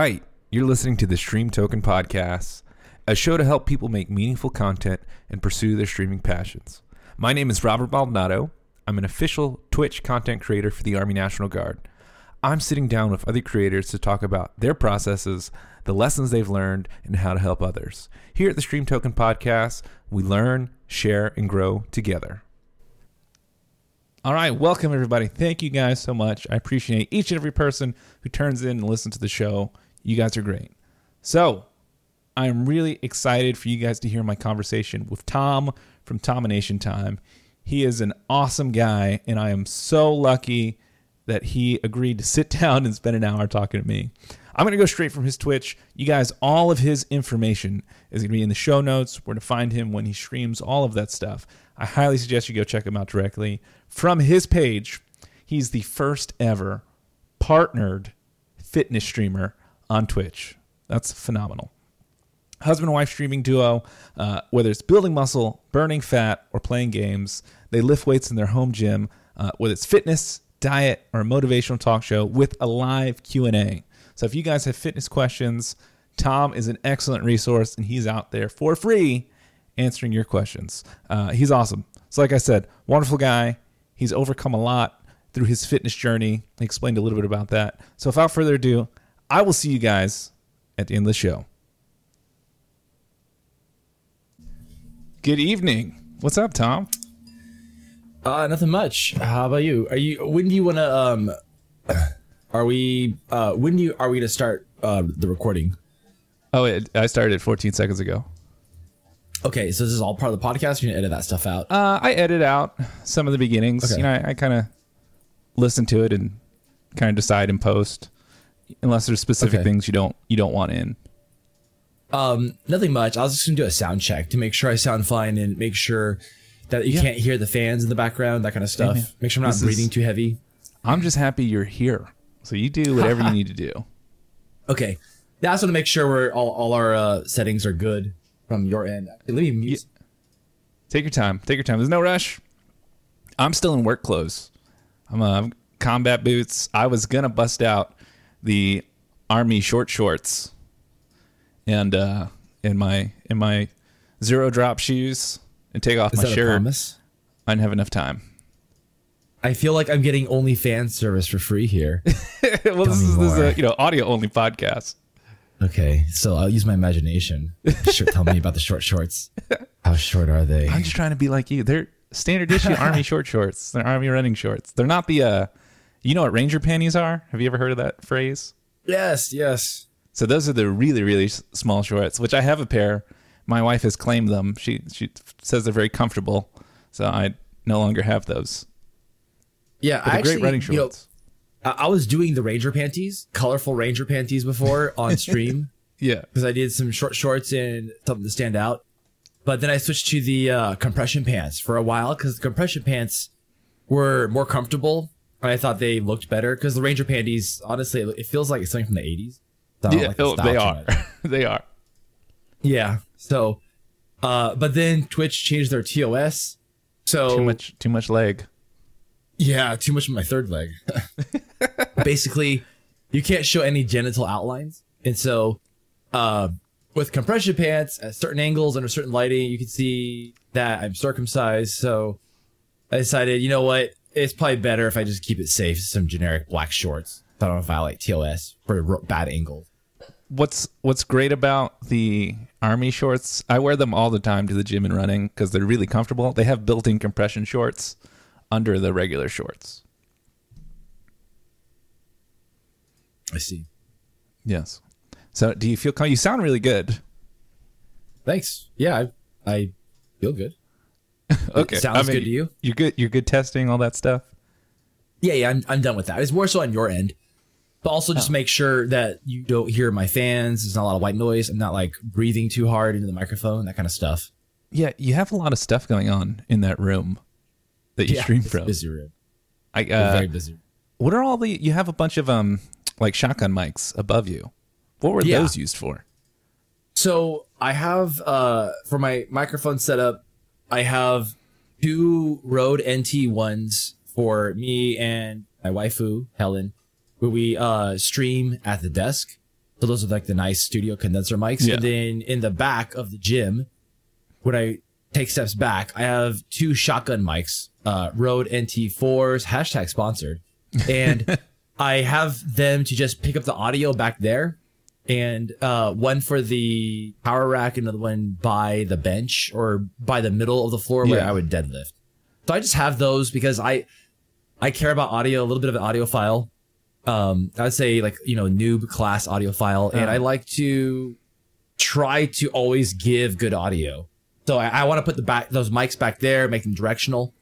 right. You're listening to the Stream Token Podcast, a show to help people make meaningful content and pursue their streaming passions. My name is Robert Baldonado. I'm an official Twitch content creator for the Army National Guard. I'm sitting down with other creators to talk about their processes, the lessons they've learned, and how to help others. Here at the Stream Token Podcast, we learn, share, and grow together. All right, welcome everybody. Thank you guys so much. I appreciate each and every person who turns in and listens to the show. You guys are great. So, I'm really excited for you guys to hear my conversation with Tom from Tomination Time. He is an awesome guy, and I am so lucky that he agreed to sit down and spend an hour talking to me. I'm going to go straight from his Twitch. You guys, all of his information is going to be in the show notes, where to find him when he streams, all of that stuff. I highly suggest you go check him out directly. From his page, he's the first ever partnered fitness streamer on Twitch. That's phenomenal. Husband and wife streaming duo, uh, whether it's building muscle, burning fat, or playing games, they lift weights in their home gym. Uh, whether it's fitness, diet, or a motivational talk show with a live Q and A. So if you guys have fitness questions, Tom is an excellent resource, and he's out there for free answering your questions. Uh, he's awesome. So, like I said, wonderful guy. He's overcome a lot through his fitness journey. I explained a little bit about that. So, without further ado, I will see you guys at the end of the show. Good evening. What's up, Tom? Uh, nothing much. How about you? Are you? When do you want to? Um, are we? Uh, when do you? Are we gonna start uh, the recording? Oh, it, I started 14 seconds ago. Okay, so this is all part of the podcast. You're gonna edit that stuff out. Uh, I edit out some of the beginnings. Okay. You know, I, I kind of listen to it and kind of decide and post, unless there's specific Okay. things you don't you don't want in. Um, nothing much. I was just gonna do a sound check to make sure I sound fine and make sure that you Yeah. can't hear the fans in the background, that kind of stuff. man. Make sure I'm not This is- breathing too heavy. I'm just happy you're here. So you do whatever you need to do. Okay, yeah, I just want to make sure we're all all our uh, settings are good from your end. Let me mute. Take your time. Take your time. There's no rush. I'm still in work clothes. I'm uh, combat boots. I was gonna bust out the army short shorts and uh in my in my zero drop shoes and take off Is my that a shirt. promise? I didn't have enough time. I feel like I'm getting only fan service for free here. well, this is, this is a you know audio only podcast. Okay, so I'll use my imagination. Sure, tell me about the short shorts. How short are they? I'm just trying to be like you. They're standard issue army short shorts. They're army running shorts. They're not the uh you know what ranger panties are? Have you ever heard of that phrase? Yes, yes. So those are the really really small shorts, which I have a pair. My wife has claimed them. She she says they're very comfortable. So I no longer have those. Yeah, I actually, great running you know, shorts. I I was doing the Ranger panties, colorful Ranger panties before on stream yeah. because I did some short shorts and something to stand out. But then I switched to the uh, compression pants for a while because the compression pants were more comfortable. I thought they looked better because the Ranger panties, honestly, it feels like it's something from the 80s. So Yeah, like the oh, they are. they are. Yeah. So, uh, but then Twitch changed their TOS. So Too much too much leg. Yeah, too much of my third leg. Basically, you can't show any genital outlines, and so uh, with compression pants at certain angles under certain lighting, you can see that I'm circumcised. So I decided, you know what, it's probably better if I just keep it safe. Some generic black shorts. I don't violate TOS for bad angles. What's what's great about the army shorts? I wear them all the time to the gym and running because they're really comfortable. They have built-in compression shorts under the regular shorts. I see. Yes. So do you feel? You sound really good. Thanks. Yeah, I, I feel good. Okay. sounds good to you? You're good. You're good testing all that stuff. Yeah, yeah, I'm, I'm done with that. It's more so on your end. But also just make sure that you don't hear my fans. There's not a lot of white noise. I'm not like breathing too hard into the microphone, that kind of stuff. Yeah, you have a lot of stuff going on in that room that you yeah, stream from. busy room. I, uh, very busy. what are all the? You have a bunch of um like shotgun mics above you. What were Yeah. those used for? So I have uh for my microphone setup, I have two Rode NT ones for me and my waifu Helen, where we uh stream at the desk. So those are like the nice studio condenser mics. Yeah. And then in the back of the gym, when I take steps back, I have two shotgun mics, uh, Rode NT4s, hashtag sponsored. And I have them to just pick up the audio back there. And uh, one for the power rack, another one by the bench or by the middle of the floor where Yeah. I would deadlift. So I just have those because I I care about audio, a little bit of an audiophile. Um, I'd say like you know noob class audiophile, and Uh. I like to try to always give good audio. So I, I want to put the back those mics back there, make them directional.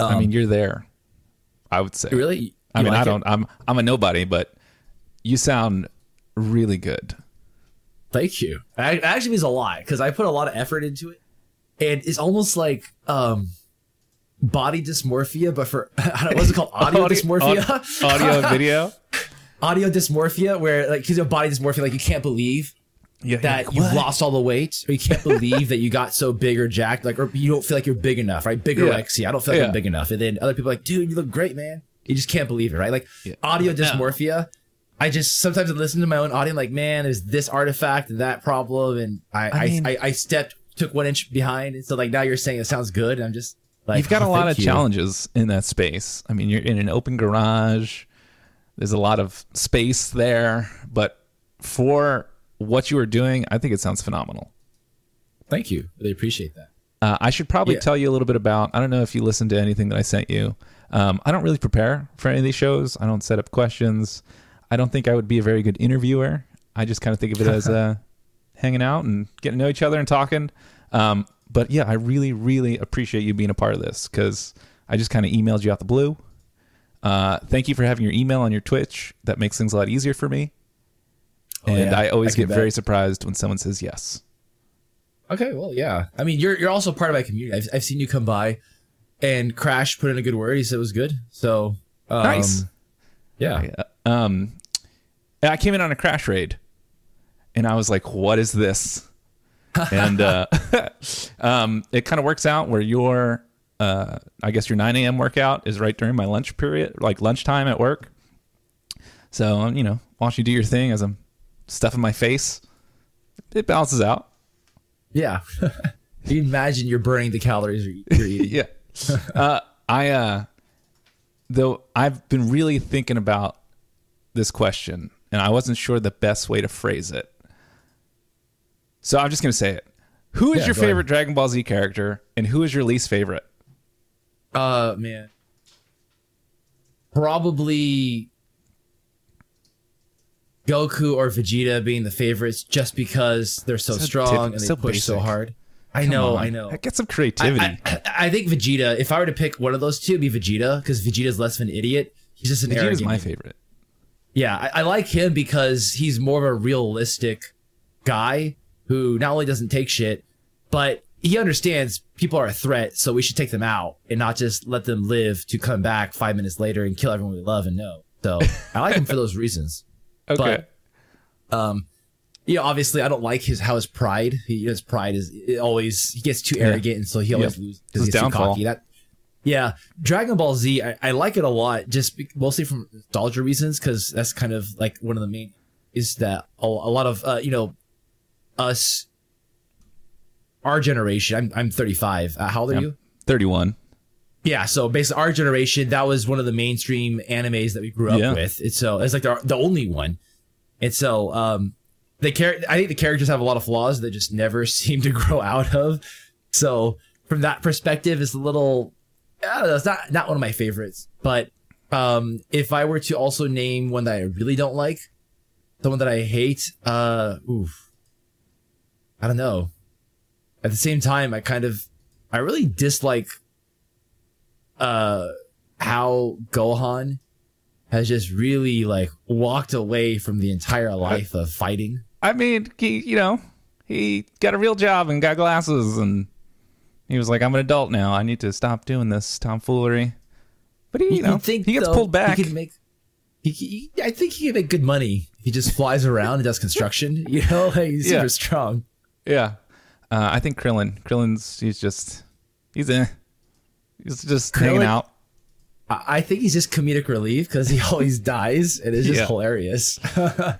I mean, you're there. I would say. Really, I mean, like I don't. I'm I'm a nobody, but you sound really good. Thank you. I- It actually means a lot because I put a lot of effort into it, and it's almost like um, body dysmorphia, but for I don't, what's it called? Audio, dysmorphia. audio, video. audio dysmorphia, where like because you have body dysmorphia, like you can't believe Yeah, that like, you've lost all the weight, or you can't believe that you got so big or jacked, like or you don't feel like you're big enough, right? Bigorexia. I don't feel like Yeah. I'm big enough, and then other people are like, dude, you look great, man. You just can't believe it, right? Like Yeah. audio dysmorphia. I just sometimes I listen to my own audio, like, man, there's this artifact and that problem, and I I I, mean- I, I stepped took one inch behind, and so like now you're saying it sounds good, and I'm just like, You've got a oh, lot of you. challenges in that space. I mean, you're in an open garage. There's a lot of space there, but for what you are doing, I think it sounds phenomenal. Thank you, really appreciate that. Uh, I should probably Yeah. tell you a little bit about. I don't know if you listened to anything that I sent you. Um, I don't really prepare for any of these shows. I don't set up questions. I don't think I would be a very good interviewer. I just kind of think of it as uh, hanging out and getting to know each other and talking. Um, but yeah, I really, really appreciate you being a part of this because I just kind of emailed you out the blue. Uh, thank you for having your email on your Twitch. That makes things a lot easier for me. Oh, and yeah. I always I get bet. very surprised when someone says yes. Okay, well, yeah. I mean, you're you're also part of my community. I've, I've seen you come by, and Crash put in a good word. He said it was good. So um, Nice. Yeah. um I came in on a crash raid and I was like, what is this? and uh um it kind of works out where your uh I guess your 9 a.m. workout is right during my lunch period, like lunchtime at work. So um, you know, watch you do your thing as I'm stuffing my face. It balances out. Yeah. you imagine you're burning the calories you're, you're eating. yeah. uh, I uh, though I've been really thinking about this question, and I wasn't sure the best way to phrase it. So I'm just gonna say it. Who is Yeah, your go ahead. favorite Dragon Ball Z character, and who is your least favorite? Uh, man. Probably Goku or Vegeta being the favorites just because they're so, So strong tip- and they so push so hard. I Come know, on. I know. Get some creativity. I, I, I think Vegeta, if I were to pick one of those two, it'd be Vegeta because Vegeta's less of an idiot. He's just an Vegeta's arrogant my favorite. Yeah, I, I like him because he's more of a realistic guy who not only doesn't take shit, but he understands people are a threat, so we should take them out and not just let them live to come back five minutes later and kill everyone we love and know. So I like him for those reasons. Okay. But um, you know, obviously I don't like his how his pride. He his pride is always he gets too arrogant and so he always Yep. loses His because he's too cocky. That yeah, Dragon Ball Z, I, I like it a lot, just be, mostly from nostalgia reasons, because that's kind of like one of the main is that a, a lot of uh, you know us, our generation. I'm I'm 35. Uh, how old are I'm you? 31. Yeah, so basically our generation, that was one of the mainstream animes that we grew up Yeah. with. It's so it's like the, the only one. And so um the char- I think the characters have a lot of flaws that just never seem to grow out of. So from that perspective, it's a little I don't know, it's not not one of my favorites. But um if I were to also name one that I really don't like, the one that I hate, uh oof. I don't know. At the same time, I kind of I really dislike uh how Gohan has just really like walked away from the entire life of fighting. I mean, he, you know, he got a real job and got glasses, and he was like, "I'm an adult now. I need to stop doing this tomfoolery." But he, you know, You'd think he gets though, pulled back. He could make. He, he, I think he can make good money. He just flies around and does construction. You know, like he's Yeah. super strong. Yeah, uh, I think Krillin. Krillin's he's just he's eh. He's just hanging out. I, I think he's just comedic relief because he always dies, and it's just Yeah. hilarious.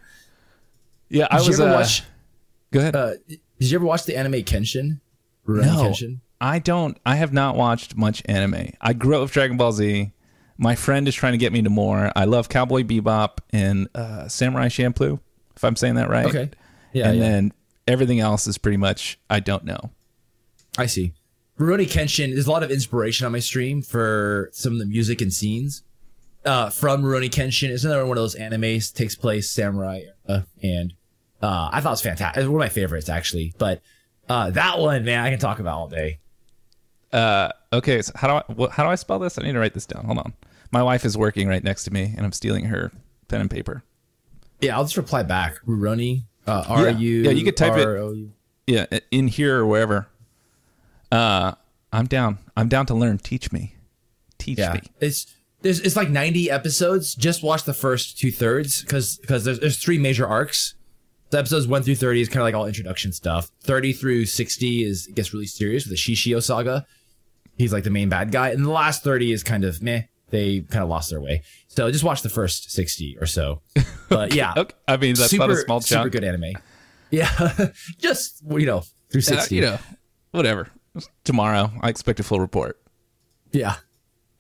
Yeah, I Did was. you ever uh, watch? Go ahead. Uh, did you ever watch the anime Kenshin? Rurouni no, Kenshin? I don't. I have not watched much anime. I grew up with Dragon Ball Z. My friend is trying to get me to more. I love Cowboy Bebop and uh, Samurai Champloo, if I'm saying that right. Okay. Yeah, and yeah. then everything else is pretty much I don't know. I see. Rurouni Kenshin, there's a lot of inspiration on my stream for some of the music and scenes uh, from Rurouni Kenshin. It's another one of those animes takes place samurai era, and uh, I thought it was fantastic. It's one of my favorites actually. But uh, that one, man, I can talk about all day. Uh, okay, so how do I how do I spell this? I need to write this down. Hold on. My wife is working right next to me, and I'm stealing her pen and paper. Yeah, I'll just reply back. Rurouni, uh, R U. Yeah, you could type it- Yeah, in here or wherever. Uh, I'm down. I'm down to learn. Teach me. Teach Yeah, me. it's there's it's like 90 episodes. Just watch the first two thirds because because there's there's three major arcs. The episodes one through 30 is kind of like all introduction stuff. 30 through 60 is gets really serious with the Shishio saga. He's like the main bad guy, and the last 30 is kind of meh. They kind of lost their way. So just watch the first 60 or so. But yeah, Okay. I mean, that's super not a small super good anime. Yeah, just you know through Uh, 60. you know, whatever. Tomorrow, I expect a full report. Yeah.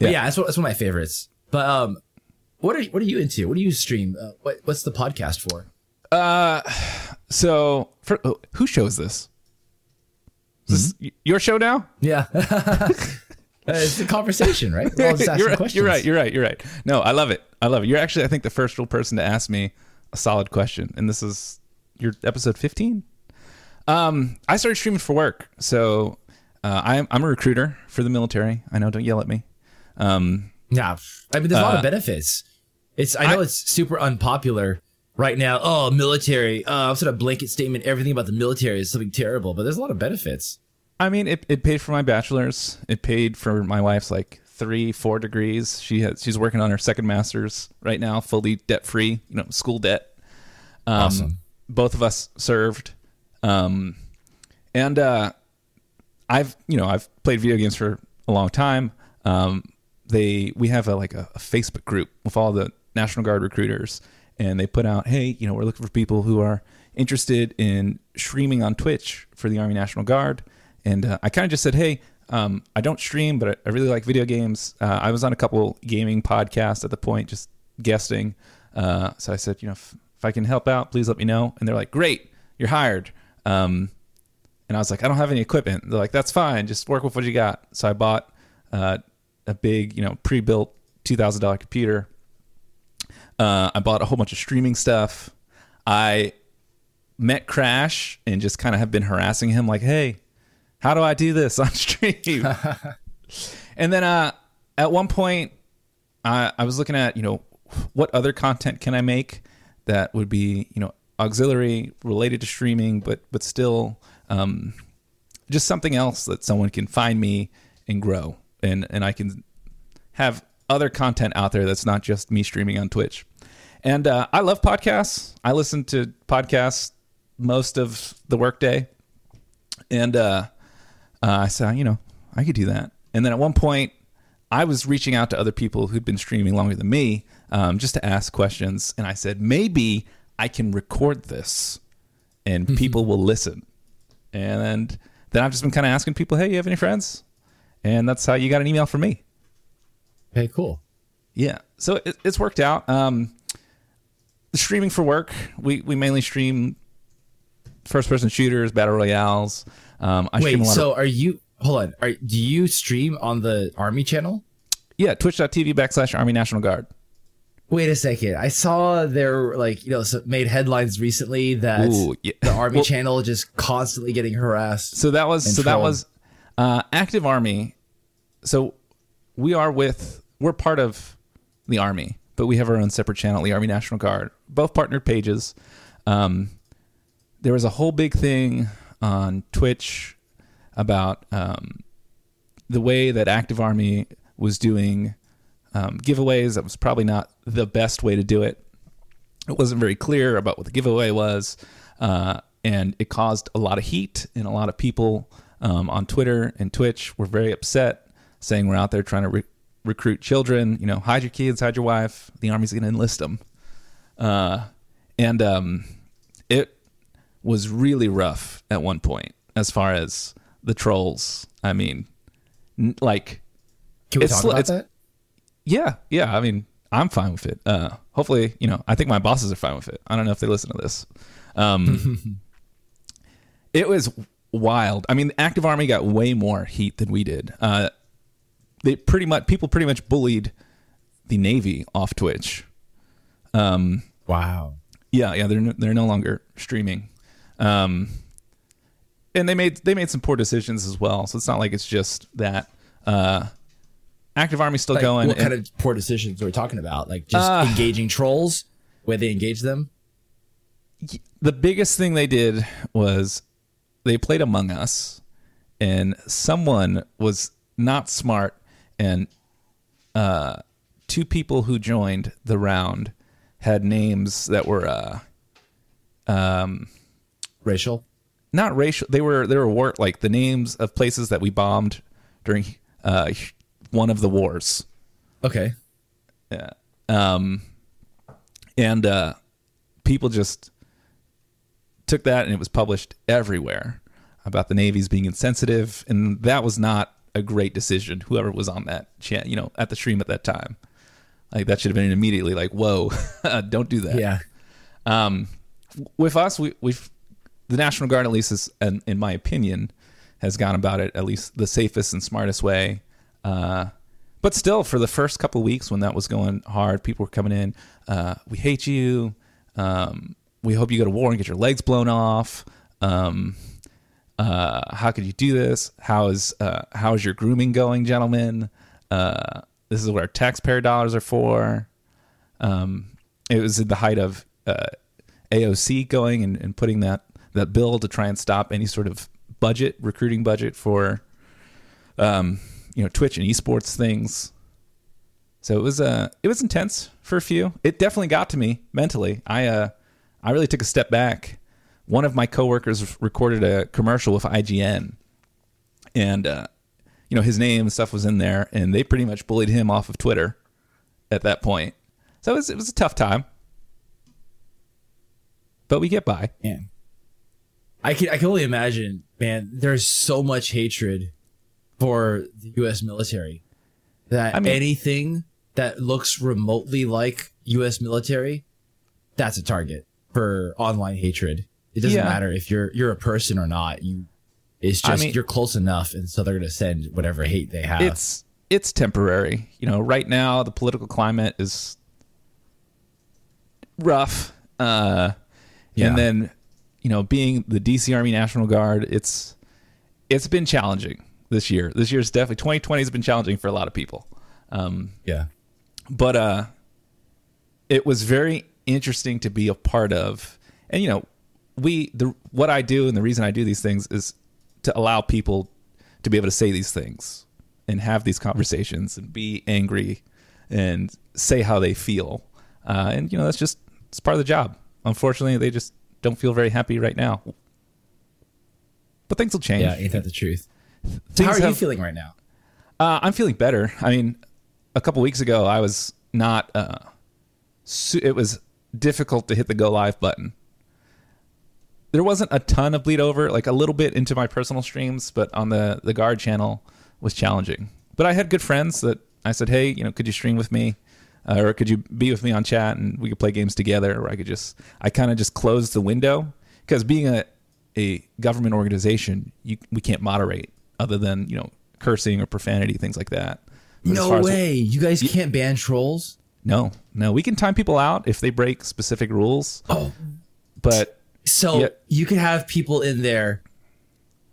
Yeah. yeah, that's, what, that's one of my favorites. But um, what are what are you into? What do you stream? Uh, what what's the podcast for? Uh, so for, oh, who shows this? Is this y- your show now? Yeah, uh, it's a conversation, right? We're all just asking you're, right, questions. you're right. You're right. You're right. No, I love it. I love it. You're actually, I think, the first real person to ask me a solid question, and this is your episode 15. Um, I started streaming for work, so uh, I'm I'm a recruiter for the military. I know. Don't yell at me. Um, Yeah, I mean, there's a lot Uh, of benefits. It's I know I- it's super unpopular right now. Oh, military. Uh, sort of blanket statement. Everything about the military is something terrible, but there's a lot of benefits. I mean, it, it paid for my bachelor's. It paid for my wife's like three, four degrees. She has she's working on her second master's right now, fully debt free. You know, school debt. Um, Awesome. Both of us served, um, and uh, I've you know I've played video games for a long time. Um, they we have a like a, a Facebook group with all the National Guard recruiters, and they put out, hey, you know, we're looking for people who are interested in streaming on Twitch for the Army National Guard. And uh, I kind of just said, hey, um, I don't stream, but I, I really like video games. Uh, I was on a couple gaming podcasts at the point, just guesting. Uh, so I said, you know, if, if I can help out, please let me know. And they're like, great, you're hired. Um, and I was like, I don't have any equipment. They're like, that's fine. Just work with what you got. So I bought uh, a big, you know, two thousand dollar computer. Uh, I bought a whole bunch of streaming stuff. I met Crash and just kind of have been harassing him, like, hey, how do I do this on stream? and then uh, at one point, I, I was looking at, you know, what other content can I make that would be, you know, auxiliary related to streaming, but but still um, just something else that someone can find me and grow, and and I can have other content out there that's not just me streaming on Twitch. And uh, I love podcasts. I listen to podcasts most of the workday, and uh, uh, I said, you know, I could do that. And then at one point, I was reaching out to other people who'd been streaming longer than me um, just to ask questions. And I said, maybe I can record this and people will listen. And then I've just been kind of asking people, hey, you have any friends? And that's how you got an email from me. Hey, cool. Yeah. So it, it's worked out. Um, streaming for work, we, we mainly stream first person shooters, battle royales. Um, I Wait, so of, are you? Hold on. Are do you stream on the Army channel? yeah, twitch.tv backslash Army National Guard. Wait a second. I saw there like you know made headlines recently that Ooh, yeah. the Army Well- channel just constantly getting harassed. So that was so that was uh, active army. So we are with we're part of the army, but we have our own separate channel, the Army National Guard. Both partnered pages. Um, there was a whole big thing on Twitch about um, the way that active army was doing um, giveaways. That was probably not the best way to do it it wasn't very clear about what the giveaway was, uh, and it caused a lot of heat and a lot of people um, on Twitter and Twitch were very upset, saying we're out there trying to re- recruit children. You know, hide your kids, hide your wife. The army's going to enlist them, uh, and um, it was really rough at one point as far as the trolls. I mean, n- like, Can we It's talk about it's- that? yeah, yeah. I mean, I'm fine with it. Uh, hopefully, you know, I think my bosses are fine with it. I don't know if they listen to this. Um, it was wild. I mean, Active Army got way more heat than we did. Uh, they pretty much people pretty much bullied the Navy off Twitch. Um, Wow. yeah, yeah, they're no, they're no longer streaming, um, and they made they made some poor decisions as well. So it's not like it's just that. Uh, Active Army's still Like, going. what and- kind of poor decisions are we talking about? Like just Uh, engaging trolls, where they engage them? the biggest thing they did was they played Among Us, and someone was not smart, and uh, two people who joined the round had names that were uh, Racial? not racial. They were they were war like the names of places that we bombed during uh, one of the wars. Okay. Yeah. Um, and uh, people just took that and it was published everywhere about the Navy's being insensitive, and that was not a great decision. Whoever was on that chat, you know, at the stream at that time, like that should have been immediately like, "Whoa, don't do that." Yeah. Um, with us, we, we've the National Guard, at least, is, in, in my opinion, has gone about it at least the safest and smartest way. Uh, but still, for the first couple of weeks when that was going hard, people were coming in. Uh, we hate you. Um, we hope you go to war and get your legs blown off. Um, uh, how could you do this? How is uh, how is your grooming going, gentlemen? Uh, this is what our taxpayer dollars are for. Um, it was at the height of uh, AOC going and, and putting that that bill to try and stop any sort of budget recruiting budget for um, you know Twitch and esports things. So it was uh it was intense for a few. It definitely got to me mentally. I uh I really took a step back. One of my coworkers recorded a commercial with IGN, and uh, you know his name and stuff was in there, and they pretty much bullied him off of Twitter at that point. So it was it was a tough time, but we get by. Man. I can I can only imagine, man, there's so much hatred for the US military that I mean- anything that looks remotely like US military, that's a target for online hatred. It doesn't Yeah. matter if you're you're a person or not. You it's I just mean- you're close enough and so they're gonna send whatever hate they have. it's it's temporary. You know, right now the political climate is rough. Uh, Yeah. And then, you know, being the DC Army National Guard, it's it's been challenging this year. This year's definitely 2020 has been challenging for a lot of people. Um, yeah. but uh, it was very interesting to be a part of. And you know, we the what I do and the reason I do these things is to allow people to be able to say these things and have these conversations and be angry and say how they feel. Uh, and you know, that's just it's part of the job. Unfortunately, they just don't feel very happy right now. But things will change. Yeah, ain't that the truth? Things how are you feeling right now? Uh, I'm feeling better. I mean, a couple weeks ago, I was not. Uh, su- it was difficult to hit the go live button. There wasn't a ton of bleed over, like a little bit into my personal streams, but on the the guard channel was challenging. But I had good friends that I said, "Hey, you know, could you stream with me, uh, or could you be with me on chat and we could play games together?" Or I could just, I kind of just closed the window because being a a government organization, you we can't moderate other than you know cursing or profanity, things like that. But No as- way. you guys can't ban trolls? no, no, we can time people out if they break specific rules, Oh. but So Yeah. you could have people in there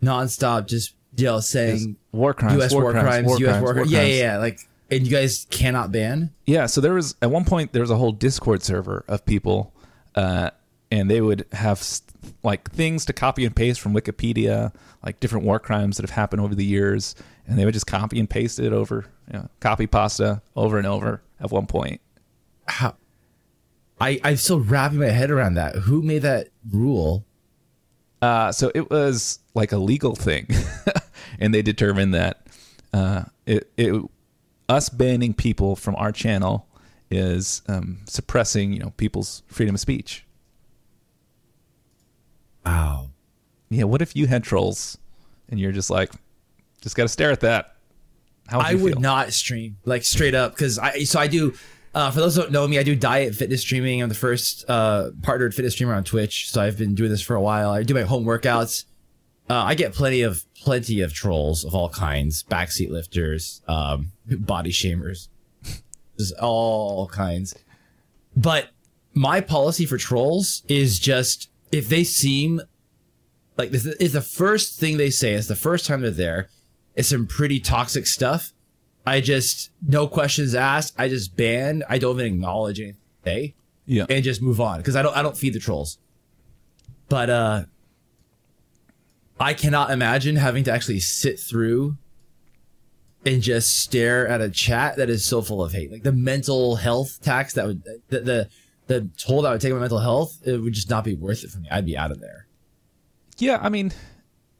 nonstop just you know saying war crimes, U.S. war, crimes, war U.S. crimes, war war crimes. Yeah, yeah, yeah. Like, and you guys cannot ban. Yeah, so there was at one point there was a whole Discord server of people, uh, and they would have s- like things to copy and paste from Wikipedia, like different war crimes that have happened over the years, and they would just copy and paste it over, you know, copy pasta over and over. At one point, How? I I'm still wrapping my head around that. Who made that rule? uh, so it was like a legal thing, and they determined that uh, it it us banning people from our channel is um, suppressing you know people's freedom of speech. Wow. Yeah, what if you had trolls and you're just like, just got to stare at that? How would I would feel? not stream like straight up because I so I do. Uh, for those who don't know me, I do diet fitness streaming. I'm the first uh, partnered fitness streamer on Twitch, so I've been doing this for a while. I do my home workouts. Uh, I get plenty of plenty of trolls of all kinds, backseat lifters, um, body shamers, just all kinds. But my policy for trolls is just if they seem like is the first thing they say, it's the first time they're there, it's some pretty toxic stuff. I just no questions asked. I just ban. I don't even acknowledge anything they Yeah. and just move on because I don't I don't feed the trolls. But uh I cannot imagine having to actually sit through and just stare at a chat that is so full of hate. Like the mental health tax that would the the, the toll that would take on my mental health, it would just not be worth it for me. I'd be out of there. Yeah, I mean,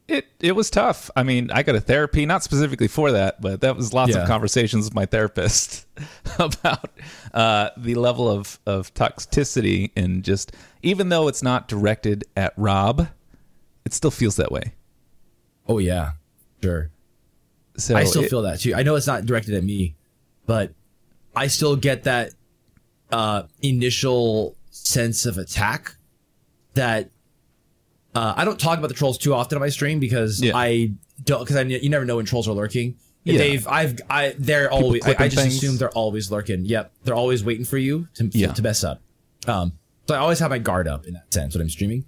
it it was tough. I mean, I got a therapy, not specifically for that, but that was lots Yeah. of conversations with my therapist about uh, the level of of toxicity and just even though it's not directed at Rob, it still feels that way. Oh yeah. Sure. So I still it- feel that too. I know it's not directed at me, but I still get that uh, initial sense of attack that uh, I don't talk about the trolls too often on my stream because Yeah. I don't because I you never know when trolls are lurking. Yeah. They've I've I they're always I, I just things. assume they're always lurking. Yep, they're always waiting for you to Yeah. to mess up. Um, so I always have my guard up in that sense when I'm streaming.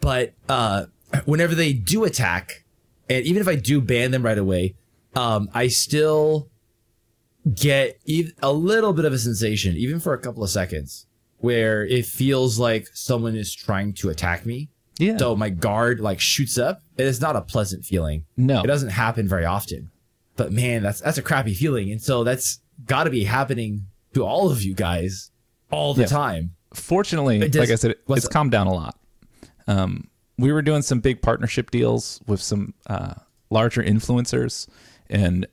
But uh, whenever they do attack, and even if I do ban them right away, um, I still get a little bit of a sensation, even for a couple of seconds, where it feels like someone is trying to attack me. Yeah. So my guard like shoots up. It is not a pleasant feeling. No. It doesn't happen very often. But man, that's that's a crappy feeling. And so that's got to be happening to all of you guys all the Yeah. time. Fortunately, does- like I said, it's calmed down a lot. Um, we were doing some big partnership deals with some uh, larger influencers, and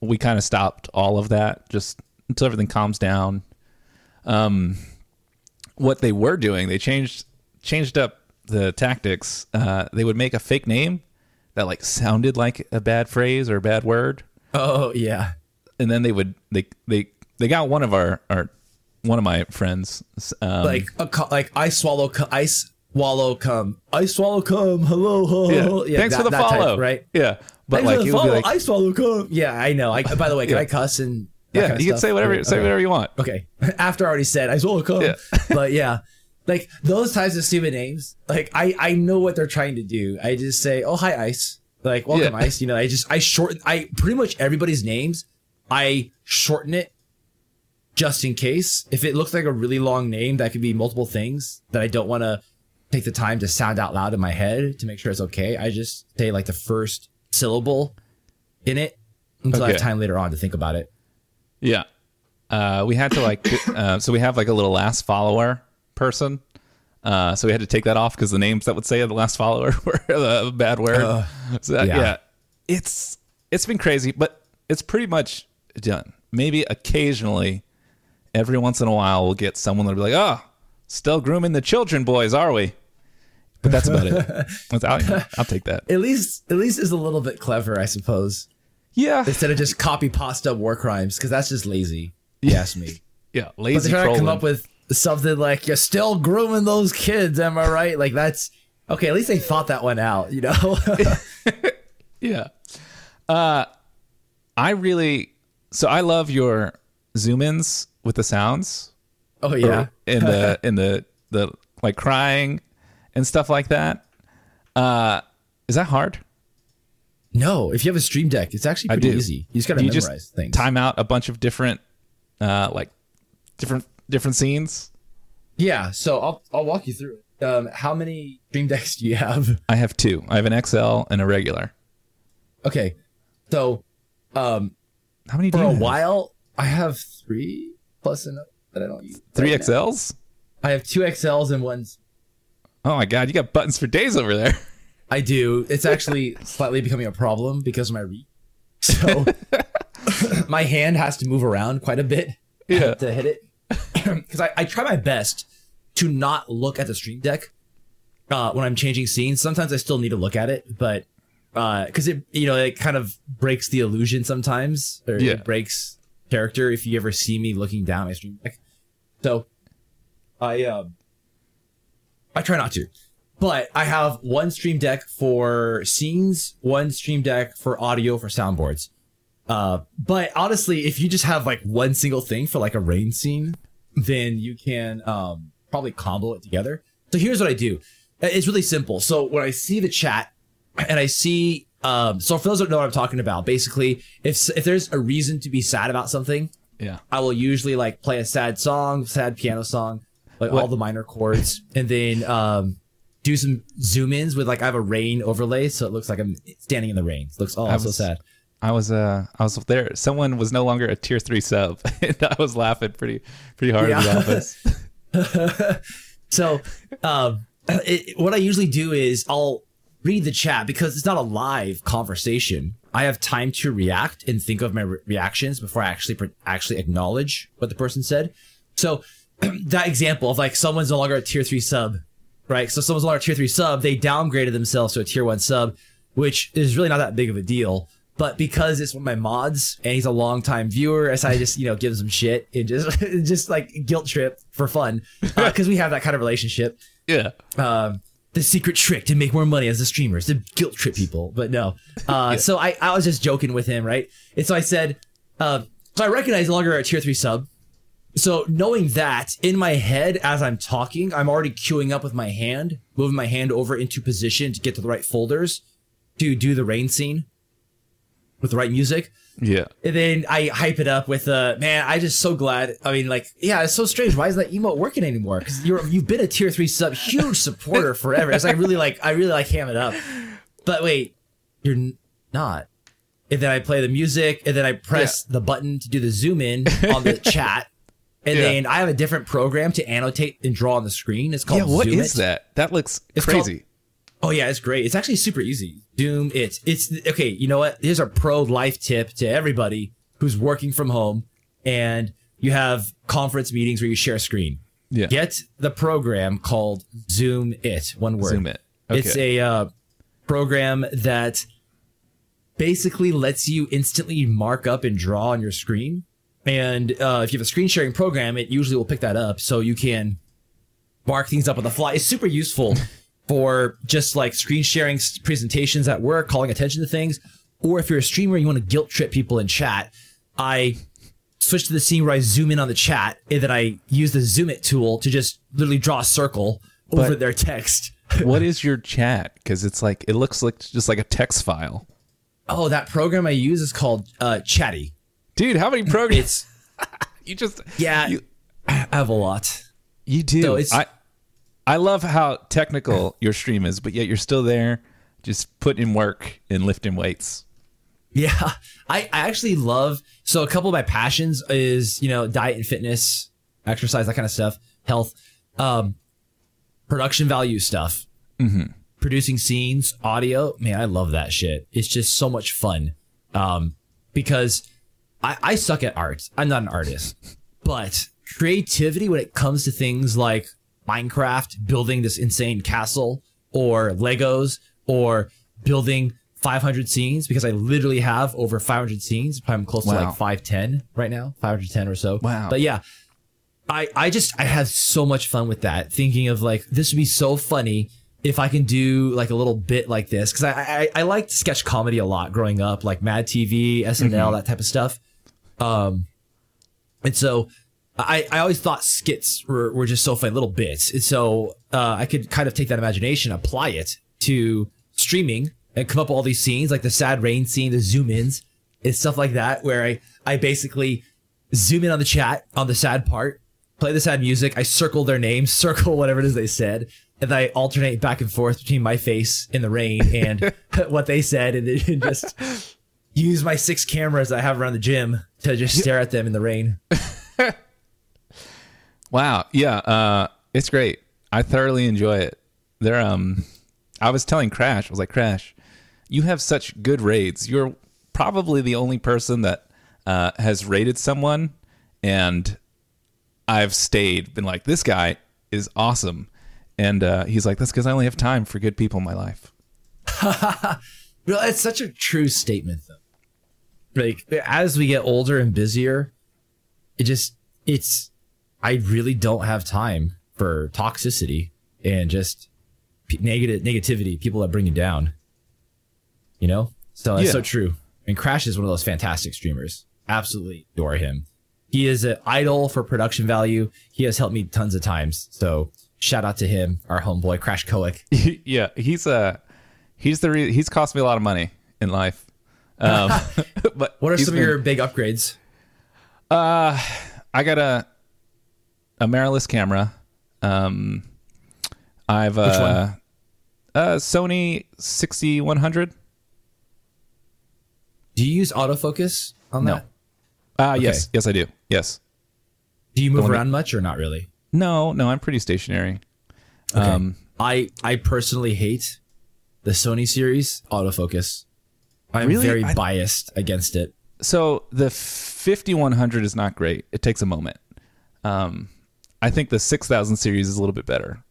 we kind of stopped all of that just until everything calms down. Um, what they were doing, they changed changed up the tactics. Uh, they would make a fake name that like sounded like a bad phrase or a bad word, Oh yeah. and then they would they they they got one of our our one of my friends um, Like a, like I swallow cu- I swallow cum. I swallow cum. Hello. hello. Yeah. Thanks that- for the that type, follow. right? Yeah. But Thanks like for the it would be follow. like I swallow cum. Yeah, I know. I by the way, can Yeah. I cuss and yeah, kind of you can say whatever Okay, say whatever you want. Okay. After I already said I swallow cum. Yeah. but yeah. Like those types of stupid names, like I I know what they're trying to do. I just say, "Oh, hi ice." Like, "Welcome Yeah. ice." You know, I just I shorten I pretty much everybody's names, I shorten it just in case. If it looks like a really long name that could be multiple things that I don't want to take the time to sound out loud in my head to make sure it's okay, I just say like the first syllable in it until I have time later on to think about it. Yeah. Uh, we had to like uh, so we have like a little last follower person. Uh, so we had to take that off because the names that would say the last follower were a bad word. so that- yeah. yeah. it's it's been crazy, but it's pretty much done. Maybe occasionally, every once in a while, we'll get someone that'll be like, "Oh, still grooming the children, boys, are we?" But that's about it. I'll take that. At least at least is a little bit clever, I suppose. Yeah, Instead of just copy pasta war crimes, because that's just lazy. You ask me. yeah. But Lazy they're trying to come trolling. up with something like you're still grooming those kids, am I right? Like that's okay, at least they thought that one out, you know? Yeah. Uh I really so I love your zoom ins with the sounds oh yeah. in the in the the like crying and stuff like that. Uh is that hard? No, if you have a stream deck, it's actually pretty easy. You just gotta Do memorize things. time out a bunch of different uh like different different scenes? Yeah, so I'll I'll walk you through it. Um, how many stream decks do you have? I have two. I have an XL and a regular. Okay, so um, How many do for you a have? while I have three plus another that I don't use. Three right now. XLs? I have two XLs and one Oh my god, you got buttons for days over there. I do. It's actually slightly becoming a problem because of my reach. So my hand has to move around quite a bit Yeah. to hit it. Because I, I try my best to not look at the stream deck uh, when I'm changing scenes. Sometimes I still need to look at it, but because it you know it kind of breaks the illusion sometimes, or Yeah. it breaks character if you ever see me looking down my stream deck. So I um I try not to. But I have one stream deck for scenes, one stream deck for audio for soundboards. Uh, but honestly, if you just have like one single thing for like a rain scene, then you can um, probably combo it together. So here's what I do. It's really simple. So when I see the chat and I see, um, so for those that know what I'm talking about, basically, if if there's a reason to be sad about something, Yeah. I will usually like play a sad song, sad piano song, like What- all the minor chords, and then um, do some zoom ins with like I have a rain overlay, so it looks like I'm standing in the rain. It looks oh so sad. I was uh I was there. Someone was no longer a tier three sub, I was laughing pretty pretty hard in the office. So, um, it, what I usually do is I'll read the chat because it's not a live conversation. I have time to react and think of my re- reactions before I actually pre- actually acknowledge what the person said. So, that example of like someone's no longer a tier three sub, right? So someone's no longer a tier three sub, they downgraded themselves to a tier one sub, which is really not that big of a deal. But because it's one of my mods and he's a longtime viewer, as I just you know give him shit and just just like guilt trip for fun because we have that kind of relationship. Yeah. Um, the secret trick to make more money as a streamer is to guilt trip people. But no, uh, so I I was just joking with him, right? And so I said, uh, so I recognize longer a tier three sub. So knowing that in my head as I'm talking, I'm already queuing up with my hand, moving my hand over into position to get to the right folders to do the rain scene with the right music. Yeah. And then I hype it up with, uh, man, I just so glad. I mean, like, yeah, it's so strange. Why is that emote working anymore? Because you're you've been a tier three sub, huge supporter forever. It's like really like I really like ham it up. But wait, you're n- not. And then I play the music, and then I press the button to do the zoom in on the chat. And Yeah. then I have a different program to annotate and draw on the screen. It's called Yeah. What Zoom is that? That looks It's called- crazy. Oh yeah, it's great. It's actually super easy. Doom it. It's okay. You know what? Here's a pro life tip to everybody who's working from home and you have conference meetings where you share a screen. Yeah. Get the program called Zoom It. One word. Zoom It. It's a uh, program that basically lets you instantly mark up and draw on your screen. And uh, if you have a screen sharing program, it usually will pick that up so you can mark things up on the fly. It's super useful for just like screen sharing presentations at work, calling attention to things, or if you're a streamer and you want to guilt trip people in chat. I switch to the scene where I zoom in on the chat and then I use the zoom it tool to just literally draw a circle over But- their text. what is your chat? Because it's like it looks like just like a text file. Oh, that program I use is called uh, Chatty. Dude, how many programs? You just yeah, You- I have a lot. You do. So it's- I I love how technical your stream is, but yet you're still there, just putting in work and lifting weights. Yeah, I, I actually love. So a couple of my passions is you know diet and fitness, exercise, that kind of stuff, health, um, production value stuff, producing scenes, audio. Man, I love that shit. It's just so much fun. Um, because I, I suck at art. I'm not an artist, but creativity when it comes to things like Minecraft, building this insane castle, or Legos, or building 500 scenes, because I literally have over 500 scenes. I'm close to like 510 right now, 510 or so. Wow. But yeah, I, I just I have so much fun with that. Thinking of like this would be so funny if I can do like a little bit like this because I, I I liked sketch comedy a lot growing up, like Mad TV, SNL, that type of stuff. Um, and so I I always thought skits were were just so funny, little bits, and so uh, I could kind of take that imagination, apply it to streaming, and come up with all these scenes like the sad rain scene, the zoom ins, and stuff like that, where I I basically zoom in on the chat on the sad part, play the sad music, I circle their names, circle whatever it is they said, and I alternate back and forth between my face in the rain and what they said, and then just use my six cameras I have around the gym to just stare at them in the rain. Wow. Yeah. Uh, it's great. I thoroughly enjoy it. There. Um, I was telling Crash. I was like, Crash, you have such good raids. You're probably the only person that uh, has raided someone, and I've stayed, been like, this guy is awesome, And uh, he's like, "That's because I only have time for good people in my life." It's such a true statement, though. Like as we get older and busier, it just it's I really don't have time for toxicity and just p- negative negativity, people that bring you down. You know, so that's Yeah. so true. And Crash is one of those fantastic streamers. Absolutely adore him. He is an idol for production value. He has helped me tons of times. So shout out to him, our homeboy Crash Koic. yeah, he's uh he's the re- he's cost me a lot of money in life. Um, but What are some been- of your big upgrades? Uh, I got a a mirrorless camera. Um, I've uh, Which one? uh Sony sixty one hundred. Do you use autofocus on No. that? Uh yes, yes I do. Yes. Do you move that- around much or not really? No, no, I'm pretty stationary. Um, I I personally hate the Sony series autofocus. I'm Really? very I- biased against it. so the fifty one hundred is not great. It takes a moment. Um, I think the six thousand series is a little bit better.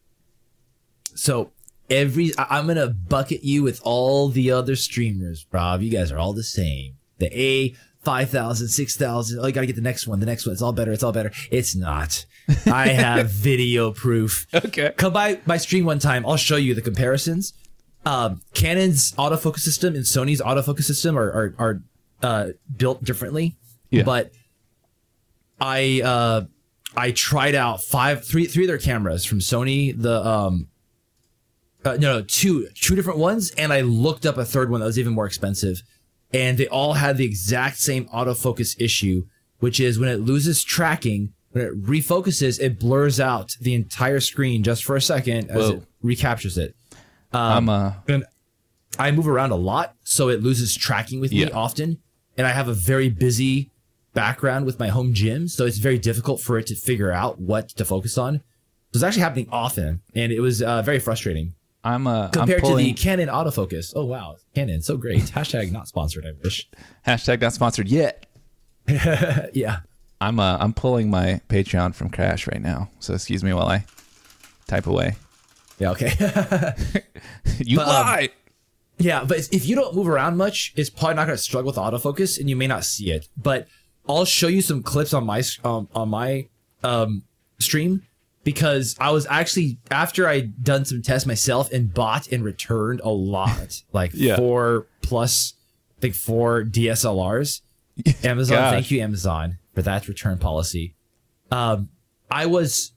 So every I'm gonna bucket you with all the other streamers, Rob. You guys are all the same. The A. 5,000, 6,000. Oh, you gotta get the next one. The next one. It's all better. It's all better. It's not. I have video proof. Okay. Come by my stream one time. I'll show you the comparisons. Um, Canon's autofocus system and Sony's autofocus system are are, are uh, built differently. Yeah. But I uh, I tried out five, three, three of their cameras from Sony. The um, uh, no, no, two, two different ones, and I looked up a third one that was even more expensive, and they all had the exact same autofocus issue, which is when it loses tracking, when it refocuses, it blurs out the entire screen just for a second as Whoa. it recaptures it. I'm uh And I move around a lot, so it loses tracking with me often, and I have a very busy background with my home gym, so it's very difficult for it to figure out what to focus on. So it's actually happening often, and it was uh, very frustrating I'm uh compared I'm pulling, to the Canon autofocus. Oh wow, Canon, so great. Hashtag not sponsored. I wish. hashtag not sponsored yet. yeah. I'm uh I'm pulling my Patreon from Crash right now. So excuse me while I type away. Yeah. Okay. you But, um. Yeah, but if you don't move around much, it's probably not going to struggle with autofocus, and you may not see it. But I'll show you some clips on my um, on my um, stream because I was actually after I done some tests myself and bought and returned a lot, like Yeah. four plus, I think four DSLRs. Amazon, Gosh. thank you, Amazon, for that return policy. Um, I was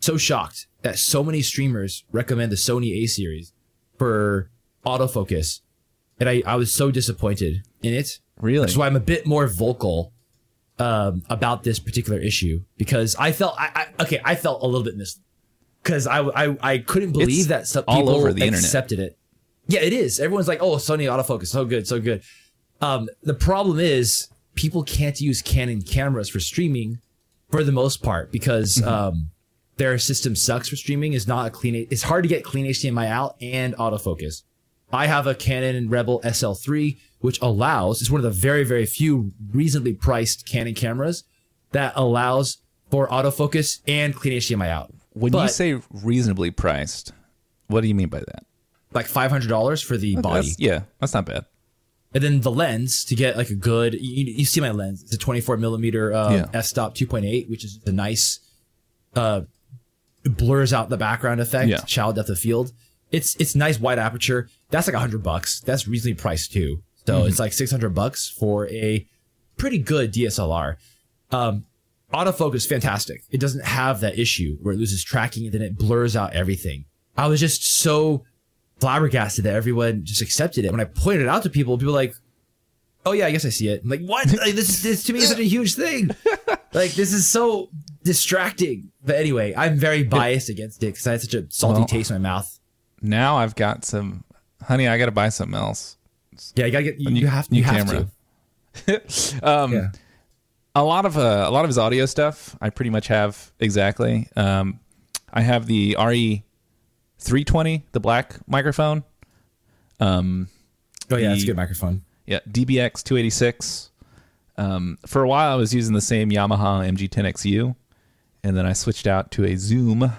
so shocked that so many streamers recommend the Sony A series for autofocus. And I, I was so disappointed in it. Really? Which is why I'm a bit more vocal um, about this particular issue because I felt I, I okay I felt a little bit missed because I, I I couldn't believe It's that some all people over the internet. accepted it. Yeah, it is. Everyone's like, "Oh, Sony autofocus, so good, so good." Um, the problem is people can't use Canon cameras for streaming for the most part because Mm-hmm. um, their system sucks for streaming. Is not a clean. It's hard to get clean HDMI out and autofocus. I have a Canon Rebel SL3, which allows, it's one of the very, very few reasonably priced Canon cameras that allows for autofocus and clean HDMI out. When you say reasonably priced, what do you mean by that? Like $500 for the body. That's- yeah, that's not bad. And then the lens to get like a good, you, you see my lens. It's a 24 millimeter uh, Yeah. f-stop 2.8, which is a nice, uh, blurs out the background effect, Yeah. shallow depth of field. It's it's nice wide aperture. That's like a hundred bucks. That's reasonably priced too. So Mm-hmm. it's like 600 bucks for a pretty good DSLR. Um, autofocus, fantastic. It doesn't have that issue where it loses tracking and then it blurs out everything. I was just so flabbergasted that everyone just accepted it. When I pointed it out to people, people were like, "Oh yeah, I guess I see it." I'm like, "What? Like, this is this to me is such a huge thing. like this is so distracting." But anyway, I'm very biased against it because I had such a salty Well- taste in my mouth. Now I've got some honey, I gotta buy something else. Yeah, you gotta get. You, new- you have. new You have camera. to. Um Yeah. a lot of uh, a lot of his audio stuff I pretty much have exactly. Um, I have the RE 320, the black microphone. Um, Oh yeah, it's a good microphone. yeah, DBX 286. Um, for a while, I was using the same Yamaha MG10XU, and then I switched out to a Zoom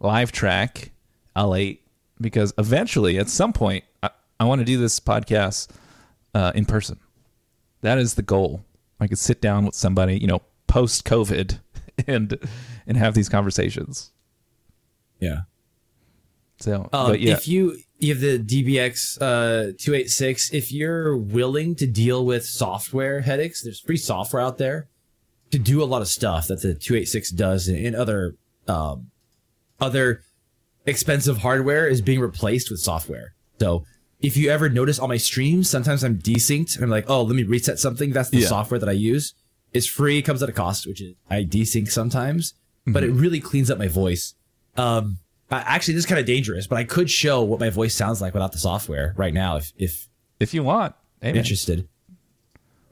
LiveTrak L8 because eventually, at some point, I, I want to do this podcast uh, in person. That is the goal. I could sit down with somebody, you know, post COVID, and and have these conversations. Yeah. So, Um, but yeah, If you you have the DBX uh, 286, if you're willing to deal with software headaches, there's free software out there to do a lot of stuff that the 286 does, and other um, other expensive hardware is being replaced with software. So if you ever notice on my streams, sometimes I'm desynced. I'm like, oh, let me reset something. That's the Yeah. software that I use. It's free, comes at a cost, which is I desync sometimes, but it really cleans up my voice. Um, I- actually, this is kind of dangerous, but I could show what my voice sounds like without the software right now if if if you want, man. interested.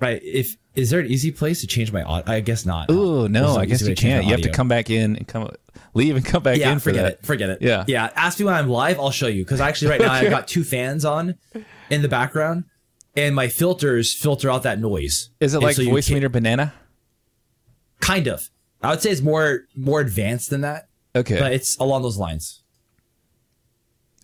Right? If is there an easy place to change my audio? I guess not. Oh no, I guess you to change my can't. You have to come back in and come leave and come back yeah, in for forget that. it. Forget it. Yeah. Yeah. Ask me when I'm live. I'll show you. Because actually, right now, I've got two fans on in the background, and my filters filter out that noise. Is it And like so Voicemeeter Banana? Kind of. I would say it's more more advanced than that, Okay. but it's along those lines.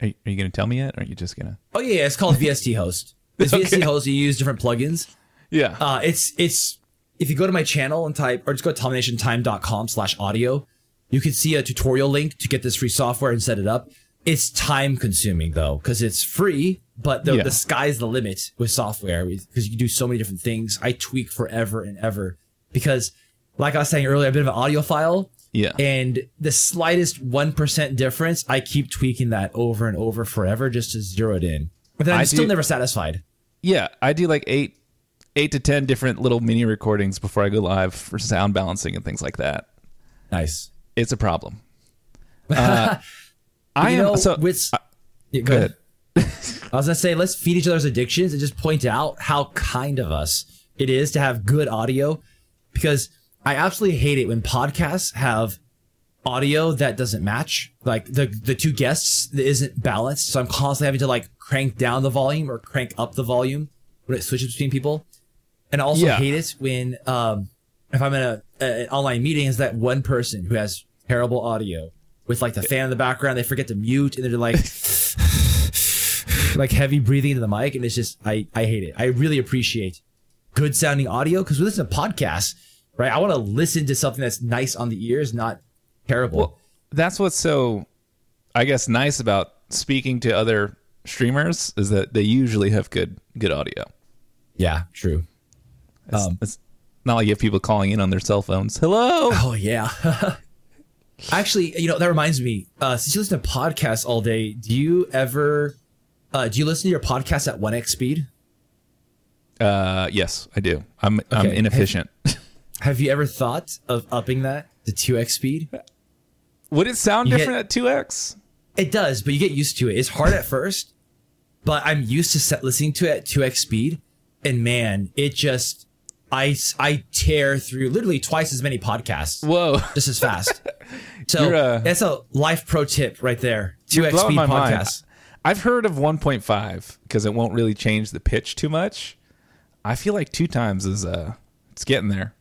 Are you, are you going to tell me yet? or are you just gonna? Oh yeah, it's called VST Host. It's Okay. VST Host. You use different plugins. Yeah. Uh, it's it's if you go to my channel and type or just go to dominationtime.com slash audio, you can see a tutorial link to get this free software and set it up. It's time consuming though, because it's free, but the, Yeah. the sky's the limit with software because you can do so many different things. I tweak forever and ever because, like I was saying earlier, I've been an audiophile. yeah. And the slightest 1% difference, I keep tweaking that over and over forever just to zero it in. But then I'm I still do- never satisfied. yeah. I do like eight, eight to ten different little mini recordings before I go live for sound balancing and things like that. Nice. It's a problem. Uh, I am know, so. with, Yeah, go ahead. I was gonna say, let's feed each other's addictions and just point out how kind of us it is to have good audio, because I absolutely hate it when podcasts have audio that doesn't match. Like the the two guests isn't balanced, so I'm constantly having to like crank down the volume or crank up the volume when it switches between people. And I also Yeah. hate it when um if I'm in a, a- an online meeting, is that one person who has terrible audio with like the fan in the background, they forget to mute and they're like like heavy breathing into the mic, and it's just I I hate it. I really appreciate good sounding audio because we listen to podcasts, right? I want to listen to something that's nice on the ears, not terrible. Well, that's what's so, I guess, nice about speaking to other streamers is that they usually have good good audio. yeah, true. It's, Um, it's not like you have people calling in on their cell phones. Hello. Oh yeah. Actually, you know that reminds me. Uh, since you listen to podcasts all day, do you ever uh, do you listen to your podcast at one x speed? Uh, yes, I do. I'm I'm inefficient. Have you ever thought of upping that to two x speed? Would it sound You different at two x? It does, but you get used to it. It's hard at first, but I'm used to set, listening to it at 2x speed. And man, it just, I, I tear through literally twice as many podcasts Whoa. just as fast. So uh, that's a life pro tip right there. 2x speed my mind. podcasts. I've heard of 1.5 because it won't really change the pitch too much. I feel like two times is uh, it's getting there.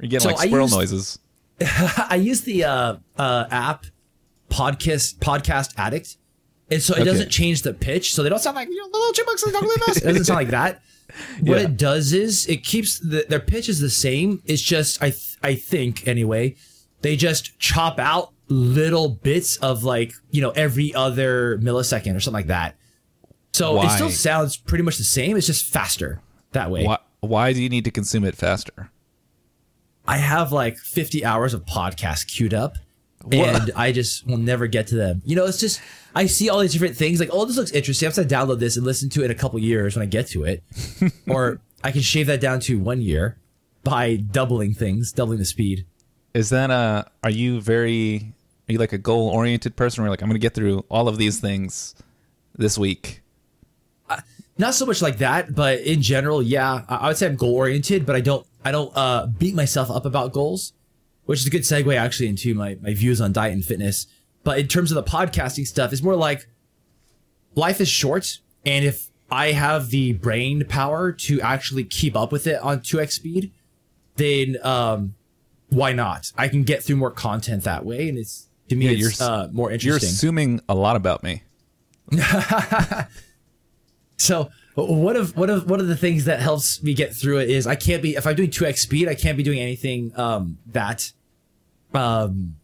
You're getting So like I squirrel used- noises. I use the uh, uh, app podcast podcast addict, and so it Okay. doesn't change the pitch, so they don't sound like you know, little chipmunks and. Loomis. It doesn't sound like that. What Yeah. it does is it keeps the, their pitch is the same. It's just I th- I think anyway, they just chop out little bits of like you know every other millisecond or something like that. So it still sounds pretty much the same. It's just faster that way. Why, why do you need to consume it faster? I have like 50 hours of podcast queued up and I just will never get to them. You know, it's just, I see all these different things like, oh, this looks interesting. I'm going to download this and listen to it in a couple years when I get to it. or I can shave that down to one year by doubling things, doubling the speed. Is that uh are you very are you like a goal oriented person where like I'm gonna get through all of these things this week? Not so much like that, but in general, yeah, I I would say I'm goal oriented, but I don't, I don't, uh, beat myself up about goals, which is a good segue actually into my, my views on diet and fitness. But in terms of the podcasting stuff, it's more like life is short. And if I have the brain power to actually keep up with it on 2x speed, then, um, why not? I can get through more content that way. And it's, to me Yeah, it's you're- uh, more interesting. You're assuming a lot about me. So one of one of one of the things that helps me get through it is I can't be if I'm doing two x speed I can't be doing anything um, that um,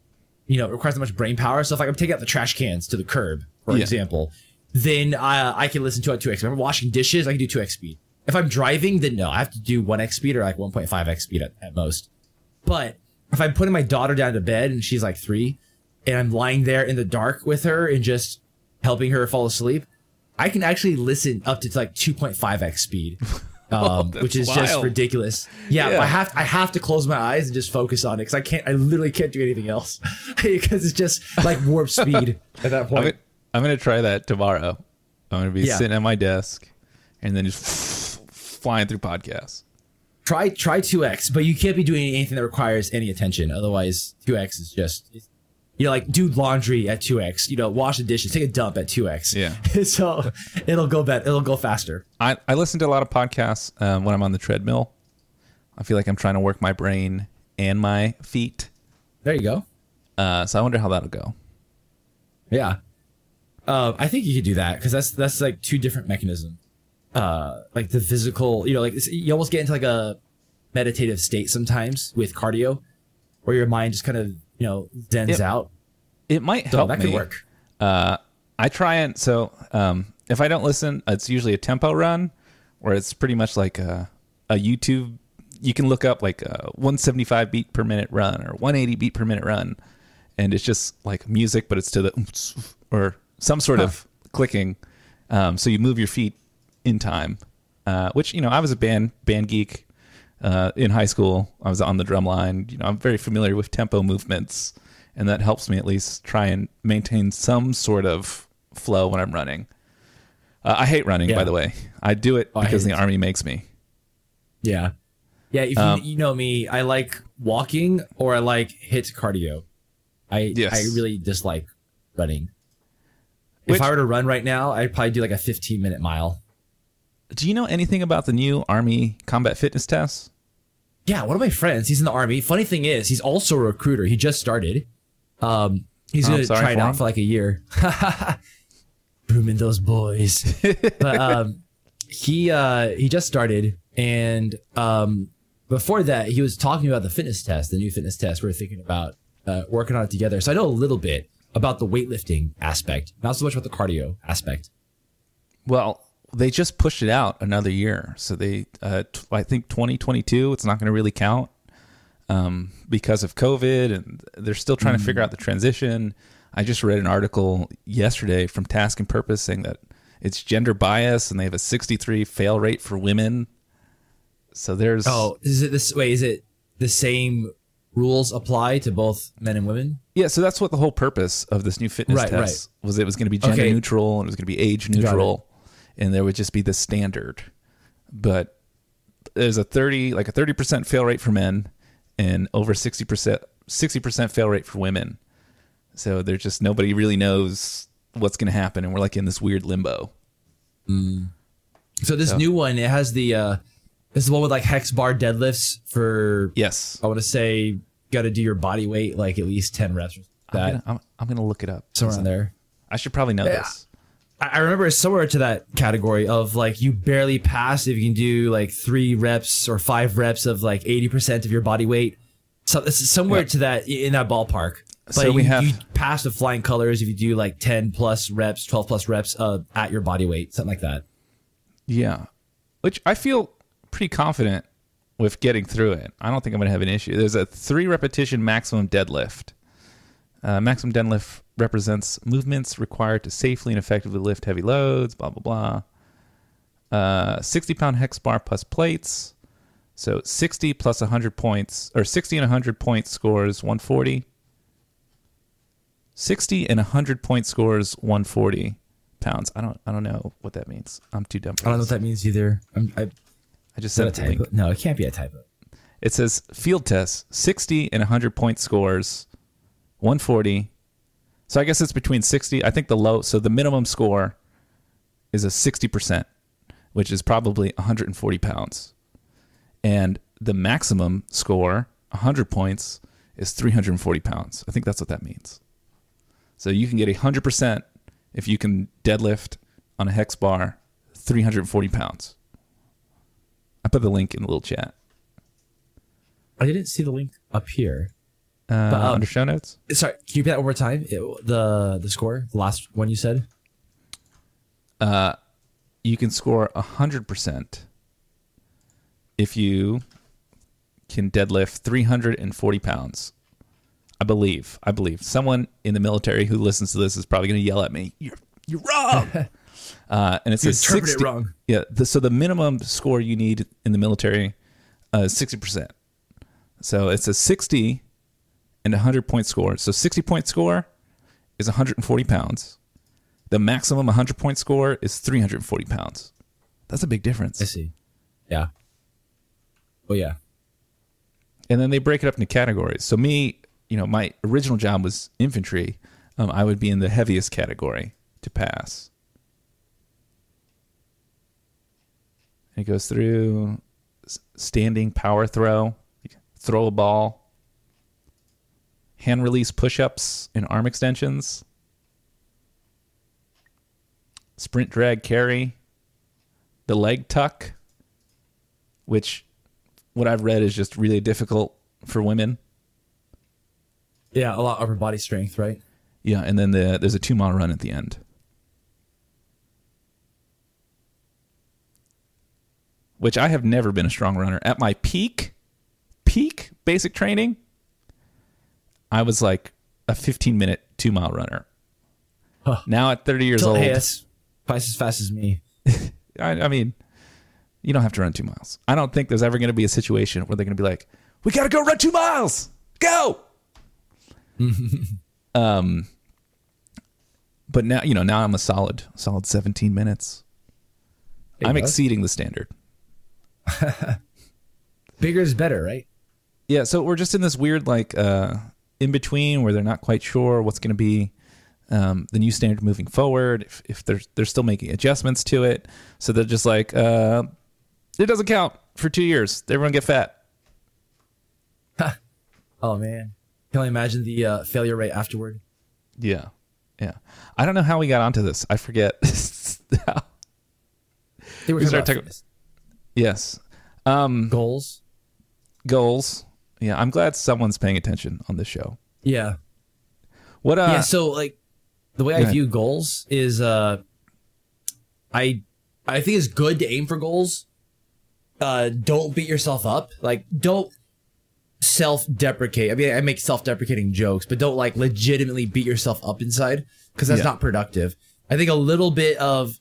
you know requires that much brain power. So if like I'm taking out the trash cans to the curb, for Yeah. example, then I I can listen to it at two x. If I'm washing dishes, I can do two x speed. If I'm driving, then no, I have to do one x speed or like one point five x speed at, at most. But if I'm putting my daughter down to bed and she's like three, and I'm lying there in the dark with her and just helping her fall asleep, I can actually listen up to like 2.5x speed, um, that's which is just ridiculous. Yeah, Yeah. I have I have to close my eyes and just focus on it because I can't. I literally can't do anything else because it's just like warp speed at that I'm point. gonna, I'm gonna try that tomorrow. I'm gonna be Yeah. sitting at my desk and then just flying through podcasts. try try 2x, but you can't be doing anything that requires any attention. Otherwise, 2x is just you know like do laundry at 2x. You know, wash the dishes, take a dump at 2x. Yeah. so it'll go better. It'll go faster. I, I listen to a lot of podcasts um, when I'm on the treadmill. I feel like I'm trying to work my brain and my feet. There you go. Uh, so I wonder how that'll go. Yeah. Uh, I think you could do that because that's that's like two different mechanisms. Uh, like the physical, you know, like it's, you almost get into like a meditative state sometimes with cardio, where your mind just kind of you know zens Yep. out. It might help that me. could work. Uh, I try and so um, if I don't listen, it's usually a tempo run, where it's pretty much like a, a YouTube. You can look up like a 175 beat per minute run or 180 beat per minute run, and it's just like music, but it's to the or some sort of clicking. Um, so you move your feet in time, uh, which you know I was a band band geek uh, in high school. I was on the drum line. You know, I'm very familiar with tempo movements, and that helps me at least try and maintain some sort of flow when I'm running. Uh, I hate running, by the way. I do it Oh, because the it. army makes me. Yeah. Yeah. If Um, you, you know me, I like walking or I like HIIT cardio. I Yes. I really dislike running. Which- if I were to run right now, I'd probably do like a 15 minute mile. Do you know anything about the new army combat fitness test? Yeah, one of my friends, he's in the army. Funny thing is, he's also a recruiter. He just started. Um, he's Oh, I'm gonna sorry try it for out him. for like a year. Grooming those boys. but um, he uh, he just started, and um, before that, he was talking about the fitness test, the new fitness test. We are thinking about uh, working on it together. So I know a little bit about the weightlifting aspect, not so much about the cardio aspect. Well, they just pushed it out another year. So they, uh, t- I think 2022, it's not going to really count um, because of COVID, and they're still trying to figure out the transition. I just read an article yesterday from Task and Purpose saying that it's gender bias, and they have a 63 fail rate for women. So there's Oh, is it this way? Is it the same rules apply to both men and women? Yeah, so that's what the whole purpose of this new fitness Right, test was. It was going to be gender Okay. neutral and it was going to be age neutral, and there would just be the standard. But there's a thirty, like a thirty percent fail rate for men, and over sixty percent, sixty percent fail rate for women. So there's just nobody really knows what's going to happen, and we're like in this weird limbo. So this new one, it has the uh this is the one with like hex bar deadlifts for Yes, I want to say got to do your body weight like at least ten reps. or I'm That gonna, I'm, I'm gonna look it up. somewhere in there. I should probably know this. I remember it's somewhere to that category of like you barely pass if you can do like three reps or five reps of like eighty percent of your body weight. So it's somewhere Yeah. to that in that ballpark. But So we you, have- you pass with flying colors if you do like ten plus reps, twelve plus reps uh, at your body weight, something like that. Yeah. Which I feel pretty confident with getting through it. I don't think I'm going to have an issue. There's a three repetition maximum deadlift. Uh, maximum deadlift represents movements required to safely and effectively lift heavy loads, blah, blah, blah. Uh, 60 pound hex bar plus plates. So 60 plus 100 points, or 60 and 100 points scores 140. 60 and 100 point scores 140 pounds. I don't I don't know what that means. I'm too dumb for I don't know what that means either. I'm, I, I just said a typo? No, it can't be a typo. It says field test, 60 and 100 point scores, 140. So I guess it's between 60. I think the low, so the minimum score is a 60%, which is probably 140 pounds. And the maximum score, 100 points, is 340 pounds. I think that's what that means. So you can get a hundred percent if you can deadlift on a hex bar 340 pounds. I put the link in the little chat. I didn't see the link up here. Uh, um, under show notes. Sorry, can you repeat that one more time? It- the the score, the last one you said. Uh, you can score 100% if you can deadlift 340 pounds. I believe. I believe. Someone in the military who listens to this is probably going to yell at me. You're you're wrong. uh, and it's You a interpreted 60, wrong. Yeah. The, so the minimum score you need in the military uh, is 60%. So it's a 60 and a 100 point score. So 60 point score is 140 pounds. The maximum 100 point score is 340 pounds. That's a big difference. I see. Yeah. Oh yeah. and then they break it up into categories. So me, you know, my original job was infantry. Um, I would be in the heaviest category to pass. It goes through standing power throw, throw a ball, hand release push-ups and arm extensions, sprint drag carry, the leg tuck, which what I've read is just really difficult for women. Yeah, a lot of upper body strength, right? Yeah, and then the, there's a two mile run at the end. Which I have never been a strong runner. At my peak, peak basic training, I was like a 15 minute two mile runner. Huh. Now at 30 years old, Hey, that's twice as fast as me. I, I mean, you don't have to run two miles. I don't think there's ever going to be a situation where they're going to be like, "We got to go run two miles. Go." um, but now you know. Now I'm a solid, solid 17 minutes. I'm exceeding the standard. Bigger is better, right? Yeah, so we're just in this weird like uh, in between where they're not quite sure what's going to be um, the new standard moving forward. If, if they're they're still making adjustments to it, so they're just like uh, it doesn't count for two years. Everyone get fat. Oh man, can only imagine the uh, failure rate afterward. Yeah, yeah. I don't know how we got onto this. I forget. They were We talking- yes. Um, goals. goals. Yeah, I'm glad someone's paying attention on this show. Yeah, What? Uh, yeah. So like, the way I ahead. view goals is, uh, I I think it's good to aim for goals. Uh, don't beat yourself up. Like, don't self-deprecate. I mean, I make self-deprecating jokes, but don't like legitimately beat yourself up inside because that's Yeah. not productive. I think a little bit of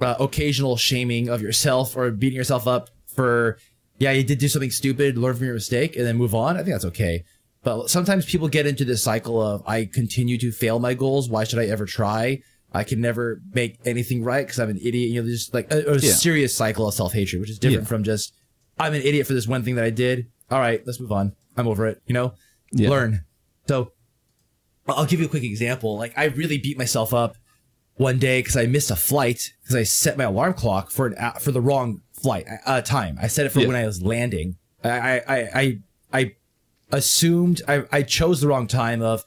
uh, occasional shaming of yourself or beating yourself up for, yeah, you did do something stupid, learn from your mistake, and then move on. I think that's okay. But sometimes people get into this cycle of, I continue to fail my goals. Why should I ever try? I can never make anything right because I'm an idiot. You know, there's just like a, a Yeah. serious cycle of self hatred, which is different Yeah. from just, I'm an idiot for this one thing that I did. All right, let's move on. I'm over it. You know, Yeah. learn. So I'll I'll give you a quick example. Like I really beat myself up one day because I missed a flight because I set my alarm clock for an a- for the wrong flight uh, time. I set it for Yeah. when I was landing. I I I I, assumed I, I chose the wrong time of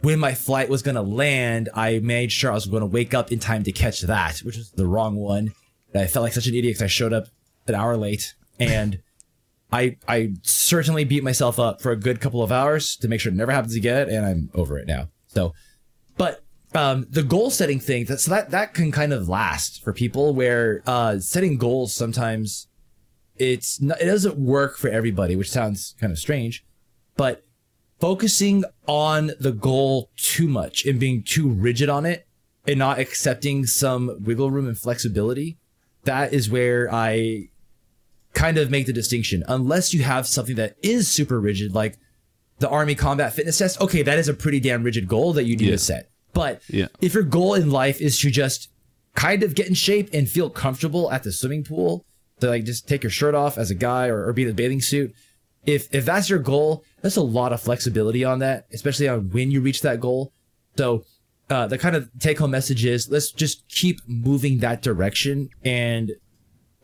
when my flight was gonna land. I made sure I was gonna wake up in time to catch that, which is the wrong one. And I felt like such an idiot because I showed up an hour late and. I I certainly beat myself up for a good couple of hours to make sure it never happens again, and I'm over it now. So, but um, the goal setting thing, that, so that that can kind of last for people where uh, setting goals sometimes it's not, it doesn't work for everybody, which sounds kind of strange, but focusing on the goal too much and being too rigid on it and not accepting some wiggle room and flexibility, that is where I kind of make the distinction. Unless you have something that is super rigid, like the Army Combat Fitness Test, okay, that is a pretty damn rigid goal that you need Yeah. to set. But Yeah. if your goal in life is to just kind of get in shape and feel comfortable at the swimming pool, to like just take your shirt off as a guy or, or be in a bathing suit, if if that's your goal, that's a lot of flexibility on that, especially on when you reach that goal. So uh, the kind of take home message is let's just keep moving that direction and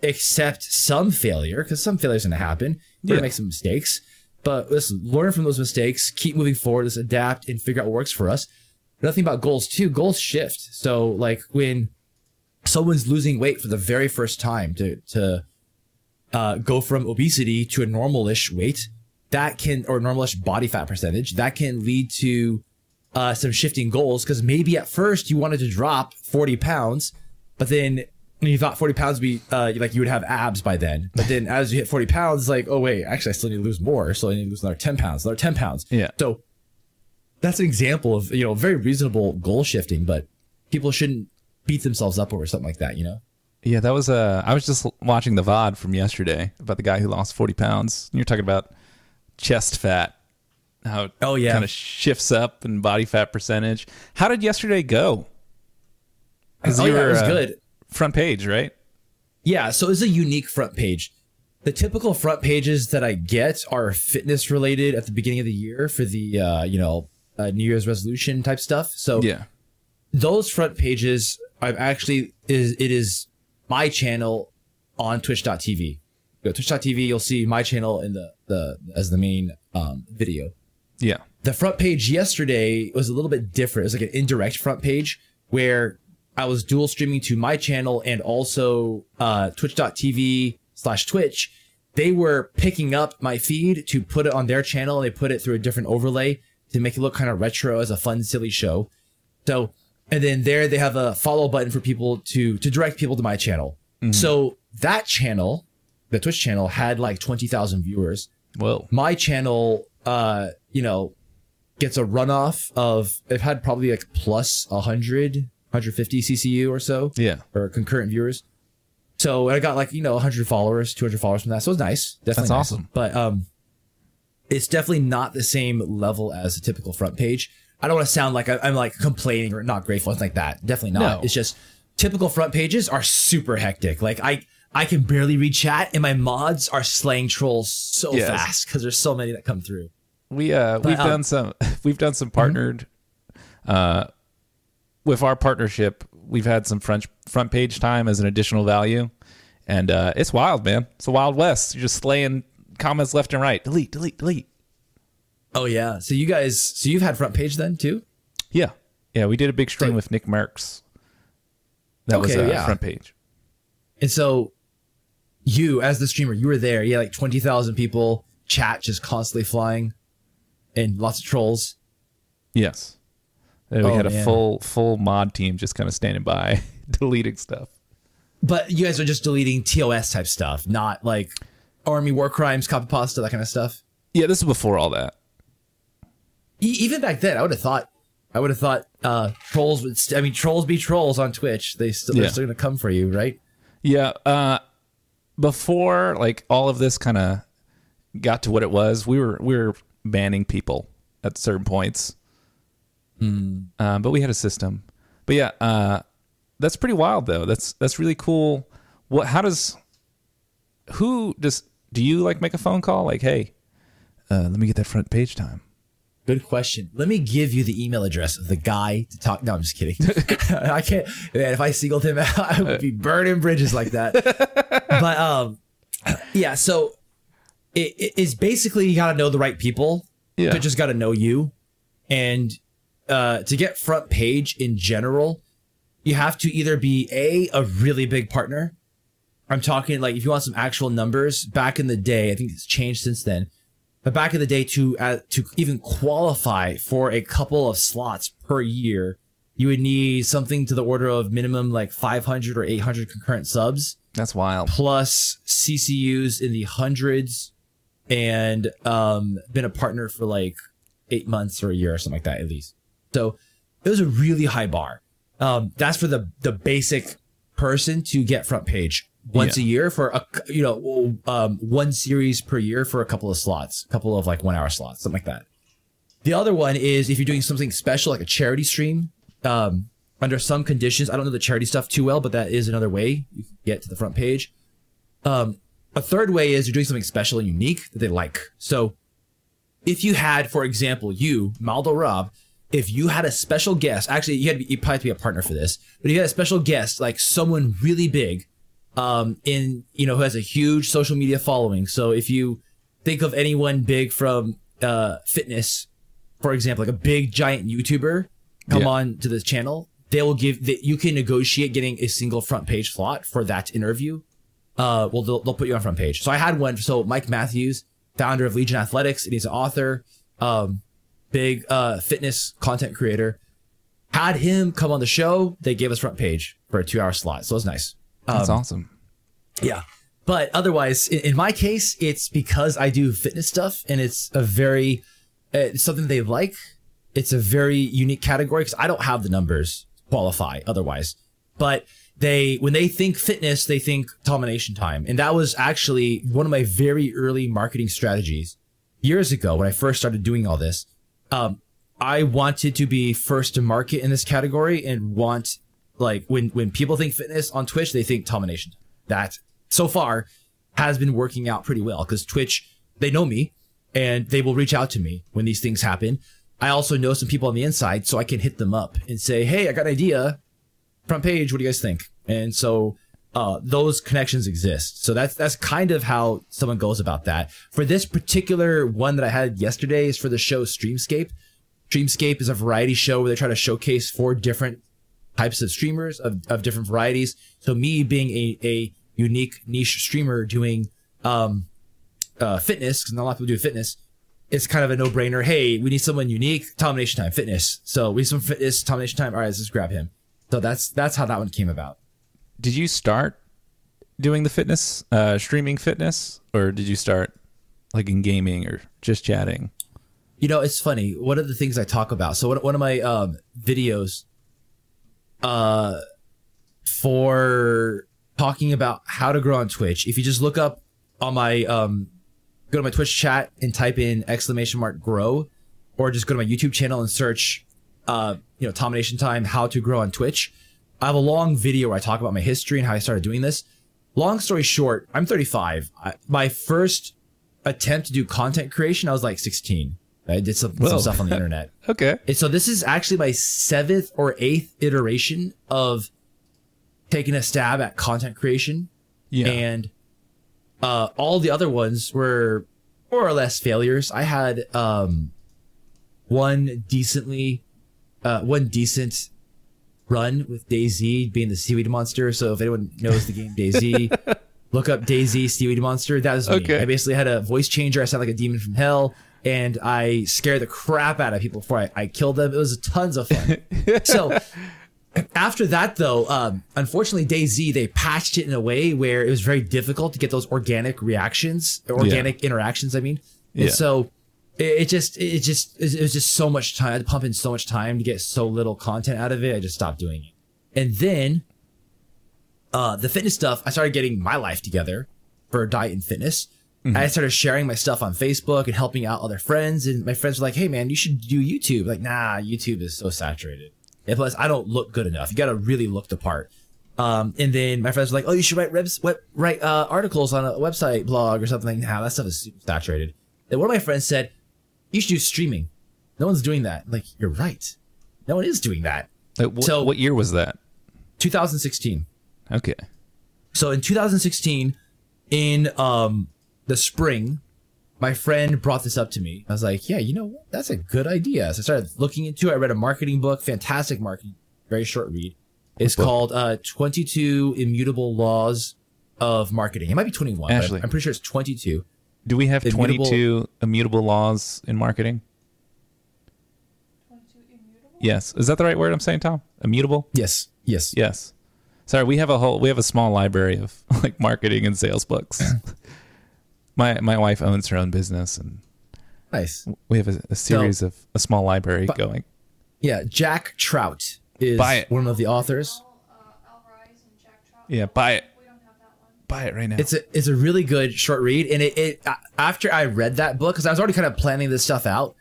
accept some failure because some failure is going to happen. We're Yeah. gonna make some mistakes, but let's learn from those mistakes, keep moving forward, let's adapt and figure out what works for us. Another thing about goals too, goals shift. So like when someone's losing weight for the very first time to to uh, go from obesity to a normalish weight, that can or normalish body fat percentage, that can lead to uh, some shifting goals because maybe at first you wanted to drop 40 pounds, but then you thought 40 pounds would be uh, like you would have abs by then. But then as you hit 40 pounds, like, oh wait, actually I still need to lose more. So I need to lose another 10 pounds, another 10 pounds. Yeah. So that's an example of, you know, very reasonable goal shifting, but people shouldn't beat themselves up over something like that, you know? Yeah, that was uh I was just watching the VOD from yesterday about the guy who lost 40 pounds. You're talking about chest fat, how it Oh, yeah. kind of shifts up and body fat percentage. How did yesterday go? Oh, yeah, it was uh, good. Front page, right? Yeah, so it's a unique front page. The typical front pages that I get are fitness related at the beginning of the year for the uh, you know uh, New Year's resolution type stuff. So Yeah. those front pages I've actually is it is my channel on twitch.tv. Go to twitch.tv, you'll see my channel in the the as the main um, video. Yeah. The front page yesterday was a little bit different. It was like an indirect front page where I was dual streaming to my channel and also uh, twitch.tv slash Twitch. They were picking up my feed to put it on their channel. And they put it through a different overlay to make it look kind of retro as a fun, silly show. So, and then there they have a follow button for people to to direct people to my channel. So that channel, the Twitch channel, had like twenty thousand viewers Whoa. my channel uh you know gets a runoff of they've had probably like plus 100 150 ccu or so Yeah. or concurrent viewers so i got like you know 100 followers 200 followers from that so it's nice definitely That's nice. awesome. but um it's definitely not the same level as a typical front page i don't want to sound like i'm like complaining or not grateful it's like that definitely not No. it's just typical front pages are super hectic like i I can barely read chat, and my mods are slaying trolls so Yes. fast because there's so many that come through. We uh we've um, done some we've done some partnered uh with our partnership, we've had some front front page time as an additional value. And uh it's wild, man. It's the Wild West. You're just slaying comments left and right. Delete, delete, delete. Oh yeah. So you guys, so you've had front page then too? Yeah. Yeah, we did a big stream So- with Nick Merckx. That was Okay, uh, yeah. front page. And so you, as the streamer, you were there. Yeah, like twenty thousand people, chat just constantly flying, and lots of trolls. Yes. Uh, we Oh, had a man. full full mod team just kind of standing by deleting stuff. But you guys are just deleting TOS type stuff, not like army war crimes, copy pasta, that kind of stuff. Yeah, this is before all that. E- even back then, I would have thought, I would have thought, uh, trolls would. St- I mean, trolls be trolls on Twitch. They still, Yeah. they're still gonna come for you, right? Yeah, uh before like all of this kind of got to what it was, we were we were banning people at certain points. Um, but we had a system. But yeah, uh that's pretty wild though. That's that's really cool. What how does who does do you like make a phone call like, "Hey, uh let me get that front page time." Good question. Let me give you the email address of the guy to talk. No, I'm just kidding. I can't. Man, if I singled him out, I would be burning bridges like that. but um, yeah. So it, it is basically you got to know the right people. Yeah. They just got to know you, and uh, to get front page in general, you have to either be a a really big partner. I'm talking like if you want some actual numbers. Back in the day, I think it's changed since then. But back in the day, to uh, to even qualify for a couple of slots per year, you would need something to the order of minimum like 500 or 800 concurrent subs, That's wild. plus CCUs in the hundreds, and um, been a partner for like eight months or a year or something like that at least. So it was a really high bar. Um, that's for the the basic person to get front page once Yeah. a year for a you know um, one series per year for a couple of slots, a couple of like one hour slots, something like that. The other one is if you're doing something special like a charity stream. Um, under some conditions, I don't know the charity stuff too well, but that is another way you can get to the front page. Um, a third way is you're doing something special and unique that they like. So if you had, for example, you, Maldo Rob, if you had a special guest, actually you had to be, you probably have to be a partner for this, but if you had a special guest, like someone really big, um, in you know who has a huge social media following. So if you think of anyone big from uh fitness, for example, like a big giant YouTuber, come Yeah. on to this channel, they will give that you can negotiate getting a single front page slot for that interview. Uh, well, they'll, they'll put you on front page. So I had one. So Mike Matthews, founder of Legion Athletics, and he's an author, um, big uh, fitness content creator. Had him come on the show. They gave us front page for a two hour slot. So it was nice. That's awesome. Yeah. But otherwise, in, in my case, it's because I do fitness stuff and it's a very, uh, it's something they like. It's a very unique category because I don't have the numbers qualify otherwise. But they, when they think fitness, they think domination time. And that was actually one of my very early marketing strategies years ago when I first started doing all this. Um, I wanted to be first to market in this category and want like when when people think fitness on Twitch, they think domination. That so far has been working out pretty well because Twitch they know me and they will reach out to me when these things happen. I also know some people on the inside, so I can hit them up and say, "Hey, I got an idea. Front page. What do you guys think?" And so uh, those connections exist. So that's that's kind of how someone goes about that. For this particular one that I had yesterday is for the show Streamscape. Streamscape is a variety show where they try to showcase four different types of streamers of, of different varieties. So me being a, a unique niche streamer doing um uh fitness, because not a lot of people do fitness, it's kind of a no brainer. Hey, we need someone unique, domination time, fitness. So we need some fitness, domination time. All right, let's just grab him. So that's that's how that one came about. Did you start doing the fitness, uh, streaming fitness, or did you start like in gaming or just chatting? You know, it's funny. One of the things I talk about. So one, one of my um, videos, uh, for talking about how to grow on Twitch. If you just look up on my um, go to my Twitch chat and type in exclamation mark grow, or just go to my YouTube channel and search, uh, you know, Domination Time how to grow on Twitch. I have a long video where I talk about my history and how I started doing this. Long story short, I'm 35. I, my first attempt to do content creation, I was like 16. I did some, some stuff on the internet. Okay. And so this is actually my seventh or eighth iteration of taking a stab at content creation. Yeah. And uh, all the other ones were more or less failures. I had um, one decently, uh, one decent run with DayZ being the seaweed monster. So if anyone knows the game DayZ, look up DayZ seaweed monster. That was me. Okay. I basically had a voice changer. I sound like a demon from hell. And I scared the crap out of people before I, I killed them. It was tons of fun. so after that though um, unfortunately DayZ they patched it in a way where it was very difficult to get those organic reactions organic interactions i mean and Yeah. so it, it just it just it was just so much time i had to pump in so much time to get so little content out of it i just stopped doing it and then uh the fitness stuff i started getting my life together for diet and fitness I started sharing my stuff on Facebook and helping out other friends. And my friends were like, hey, man, you should do YouTube. Like, nah, YouTube is so saturated. And plus, I don't look good enough. You got to really look the part. Um, and then my friends were like, "Oh, you should write reps, web, write uh, articles on a website blog or something." Now that stuff is super saturated. Then one of my friends said, "You should do streaming. No one's doing that." I'm like, you're right. No one is doing that. Like, wh- So- what year was that? 2016. Okay. So in 2016, in um the spring, my friend brought this up to me. I was like, "Yeah, you know what? That's a good idea." So I started looking into it. I read a marketing book, fantastic marketing, very short read. It's book? called uh, 22 Immutable Laws of Marketing. It might be 21, but Ashley. I'm pretty sure it's 22. Do we have Immutable- 22 immutable laws in marketing? 22 immutable? Yes. Is that the right word I'm saying, Tom? Immutable? Yes, yes. Yes. Sorry, we have a whole we have a small library of like marketing and sales books. my my wife owns her own business and Nice. we have a, a series of a small library going. Yeah, Jack Trout is Buy it. one of the authors. Uh, Al Ries and Jack Trout. Yeah, buy it. We don't have that one. Buy it right now. It's a it's a really good short read, and it, it after I read that book because I was already kind of planning this stuff out.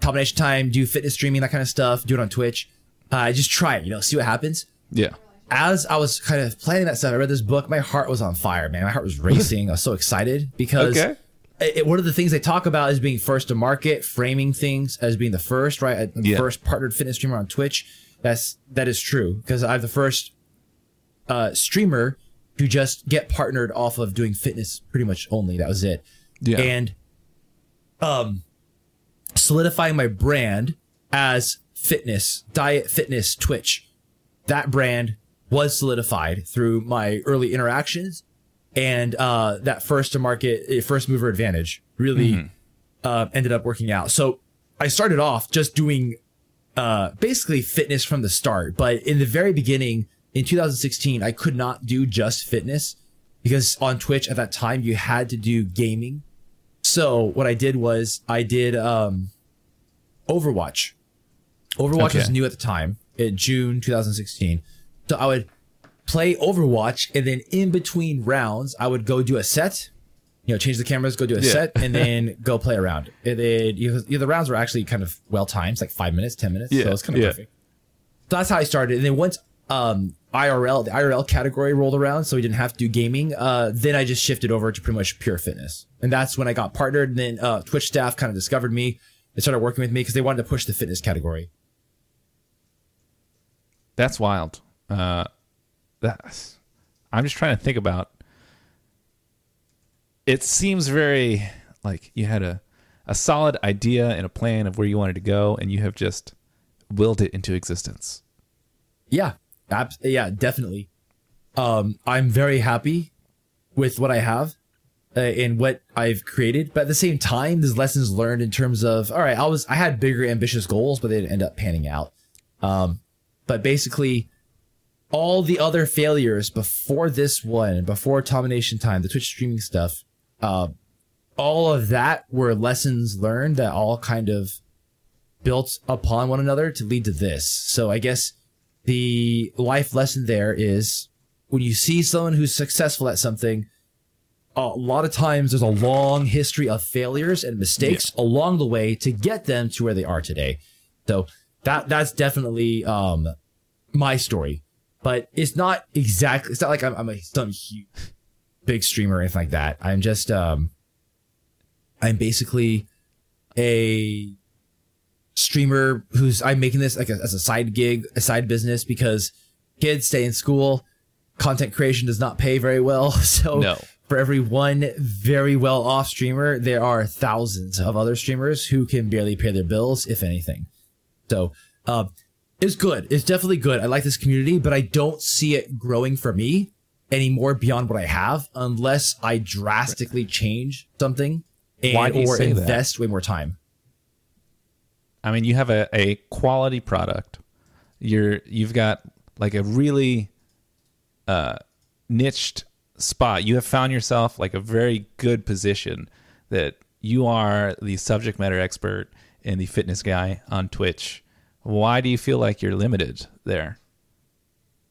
Domination time, do fitness streaming, that kind of stuff, do it on Twitch. Uh, just try it, you know, see what happens. yeah. As I was kind of planning that stuff, I read this book. My heart was on fire, man. My heart was racing. I was so excited because Okay. it, one of the things they talk about is being first to market, framing things as being the first, right? Yeah. First partnered fitness streamer on Twitch. That's that is true because I'm the first uh, streamer to just get partnered off of doing fitness pretty much only. That was it. Yeah. And um, solidifying my brand as fitness, diet, fitness, Twitch. That brand was solidified through my early interactions and uh, that first to market, eh, first mover advantage really uh, ended up working out. So I started off just doing uh, basically fitness from the start. But in the very beginning, in 2016, I could not do just fitness because on Twitch at that time, you had to do gaming. So what I did was I did um, Overwatch. Overwatch was new at the time in June 2016. So I would play Overwatch and then in between rounds, I would go do a set. You know, change the cameras, go do a Yeah. set, and then go play around. And then you know, the rounds were actually kind of well timed, like five minutes, ten minutes. Yeah, So it's kind of yeah. perfect. So that's how I started. And then once um, IRL, the IRL category rolled around, so we didn't have to do gaming. Uh, then I just shifted over to pretty much pure fitness, and that's when I got partnered. And then uh, Twitch staff kind of discovered me. They started working with me because they wanted to push the fitness category. That's wild. Uh, that's. I'm just trying to think about. It seems very like you had a, a solid idea and a plan of where you wanted to go, and you have just willed it into existence. Yeah, abs- yeah, definitely. Um, I'm very happy with what I have uh, and what I've created, but at the same time, there's lessons learned in terms of all right. I was I had bigger ambitious goals, but they didn't end up panning out. Um, but basically, all the other failures before this one, before Domination Time, the Twitch streaming stuff, uh, all of that were lessons learned that all kind of built upon one another to lead to this. So I guess the life lesson there is when you see someone who's successful at something, a lot of times there's a long history of failures and mistakes along the way to get them to where they are today. So that that's definitely um my story. But it's not exactly it's not like I'm, I'm a some huge big streamer or anything like that. I'm just um I'm basically a streamer who's I'm making this like a, as a side gig, a side business because kids stay in school. Content creation does not pay very well. So No. for every one very well off streamer, there are thousands of other streamers who can barely pay their bills, if anything. So uh, it's good. It's definitely good. I like this community, but I don't see it growing for me anymore beyond what I have unless I drastically change something and or say that? invest way more time. I mean, you have a, a quality product. You're you've got like a really uh, niched spot. You have found yourself like a very good position that you are the subject matter expert and the fitness guy on Twitch. Why do you feel like you're limited there?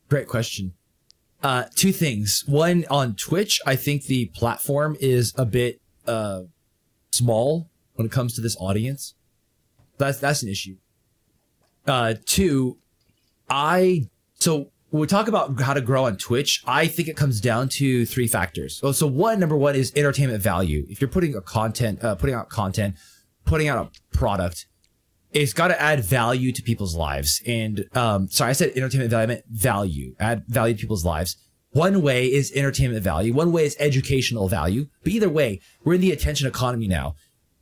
Great question. Uh, two things. One on Twitch, I think the platform is a bit uh, small when it comes to this audience. That's that's an issue. Uh, two, I so when we talk about how to grow on Twitch, I think it comes down to three factors. Oh, so one, number one is entertainment value. If you're putting a content, uh, putting out content, putting out a product, it's got to add value to people's lives. And um, sorry, I said entertainment value, I meant value, add value to people's lives. One way is entertainment value. One way is educational value. But either way, we're in the attention economy now.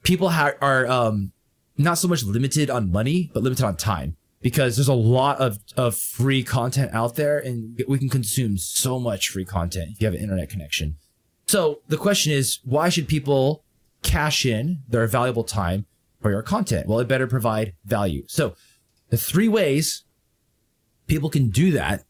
People ha- are um, not so much limited on money, but limited on time because there's a lot of, of free content out there and we can consume so much free content if you have an internet connection. So the question is, why should people cash in their valuable time for your content? Well, it better provide value. So the three ways people can do that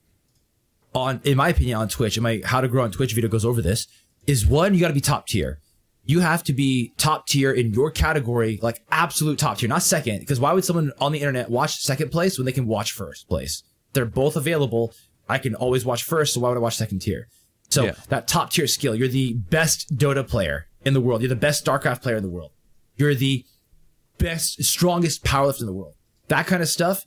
on, in my opinion, on Twitch, and my how to grow on Twitch video goes over this is one, you got to be top tier. You have to be top tier in your category, like absolute top tier, not second. Because why would someone on the internet watch second place when they can watch first place? They're both available. I can always watch first, so why would I watch second tier? So Yeah. that top tier skill, you're the best Dota player in the world. You're the best StarCraft player in the world. You're the best, strongest powerlifter in the world. That kind of stuff.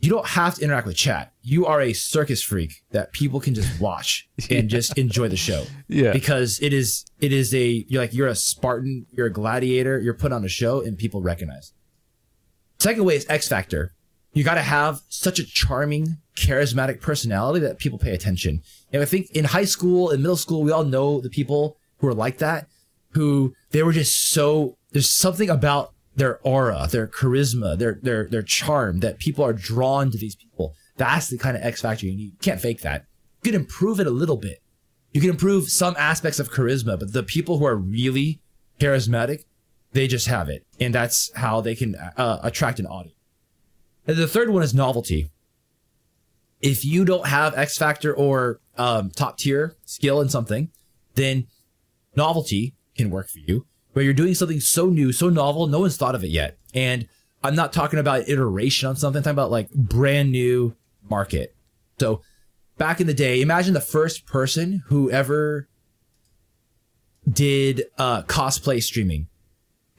You don't have to interact with chat. You are a circus freak that people can just watch and just enjoy the show. Yeah. Because it is it is a you're like you're a Spartan, you're a gladiator, you're put on a show and people recognize. Second way is X Factor. You got to have such a charming, charismatic personality that people pay attention. And I think in high school and middle school, we all know the people who are like that, who they were just so, there's something about their aura, their charisma, their their their charm that people are drawn to these people. That's the kind of X factor you need. You can't fake that. You can improve it a little bit. You can improve some aspects of charisma, but the people who are really charismatic, they just have it, and that's how they can uh, attract an audience. And the third one is novelty. If you don't have X factor or um, top tier skill in something, then novelty can work for you. Where you're doing something so new, so novel, no one's thought of it yet. And I'm not talking about iteration on something. I'm talking about like brand new market. So back in the day, imagine the first person who ever did uh, cosplay streaming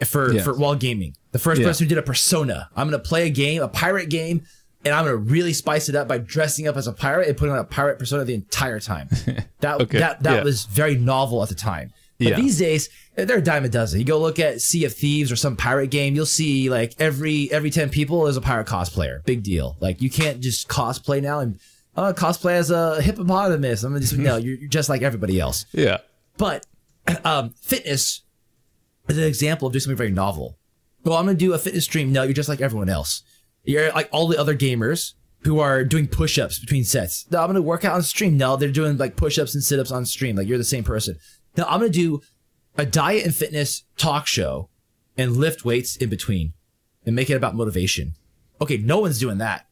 for, Yes. for while gaming. The first Yeah. person who did a persona. I'm gonna play a game, a pirate game, and I'm gonna really spice it up by dressing up as a pirate and putting on a pirate persona the entire time. That Okay, that that yeah. was very novel at the time. But Yeah. these days, they're a dime a dozen. You go look at Sea of Thieves or some pirate game, you'll see like every every ten people is a pirate cosplayer. Big deal. Like you can't just cosplay now and uh, cosplay as a hippopotamus. I'm just no, you're, you're just like everybody else. Yeah. But um, fitness is an example of doing something very novel. Well, I'm gonna do a fitness stream. No, you're just like everyone else. You're like all the other gamers who are doing push-ups between sets. No, I'm gonna work out on stream. No, they're doing like push-ups and sit-ups on stream. Like you're the same person. No, I'm gonna do a diet and fitness talk show and lift weights in between and make it about motivation. Okay, no one's doing that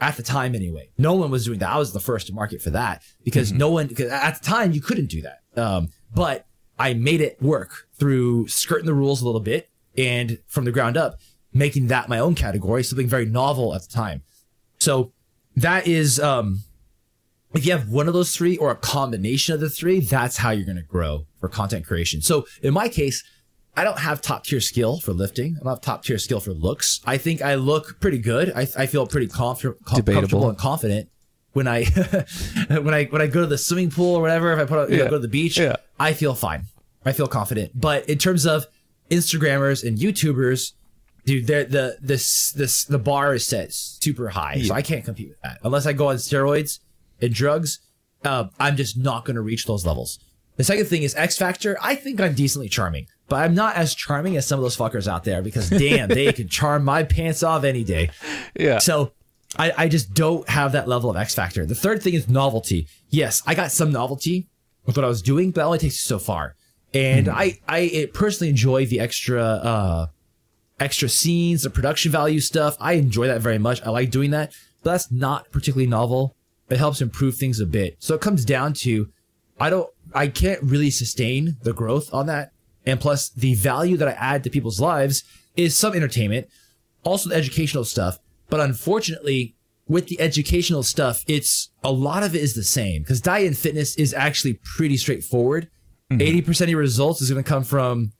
at the time anyway. No one was doing that. I was the first to market for that because no one, because at the time you couldn't do that. Um, but I made it work through skirting the rules a little bit and from the ground up, making that my own category, something very novel at the time. So that is, um, if you have one of those three or a combination of the three, that's how you're going to grow for content creation. So in my case, I don't have top tier skill for lifting. I don't have top tier skill for looks. I think I look pretty good. I, I feel pretty comfort, com- comfortable and confident when I when I when I go to the swimming pool or whatever. If I put on, you know, go to the beach, Yeah. I feel fine. I feel confident. But in terms of Instagrammers and YouTubers, dude, they're, the this this the bar is set super high, so I can't compete with that unless I go on steroids and drugs. Uh, I'm just not going to reach those levels. The second thing is X Factor. I think I'm decently charming, but I'm not as charming as some of those fuckers out there because damn, they can charm my pants off any day. Yeah. So I, I just don't have that level of X factor. The third thing is novelty. Yes, I got some novelty with what I was doing, but it only takes you so far. And I, I personally enjoy the extra, uh, extra scenes, the production value stuff. I enjoy that very much. I like doing that, but that's not particularly novel. It helps improve things a bit. So it comes down to, I don't, I can't really sustain the growth on that. And plus the value that I add to people's lives is some entertainment, also the educational stuff. But unfortunately, with the educational stuff, it's a lot of it is the same because diet and fitness is actually pretty straightforward. Mm-hmm. 80% of your results is going to come from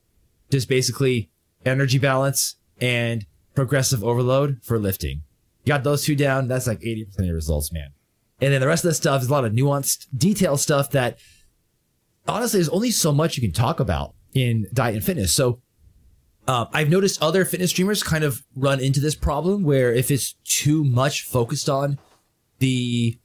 just basically energy balance and progressive overload for lifting. You got those two down, that's like 80% of your results, man. And then the rest of the stuff is a lot of nuanced, detailed stuff that honestly, there's only so much you can talk about in diet and fitness. So uh, I've noticed other fitness streamers kind of run into this problem where if it's too much focused on the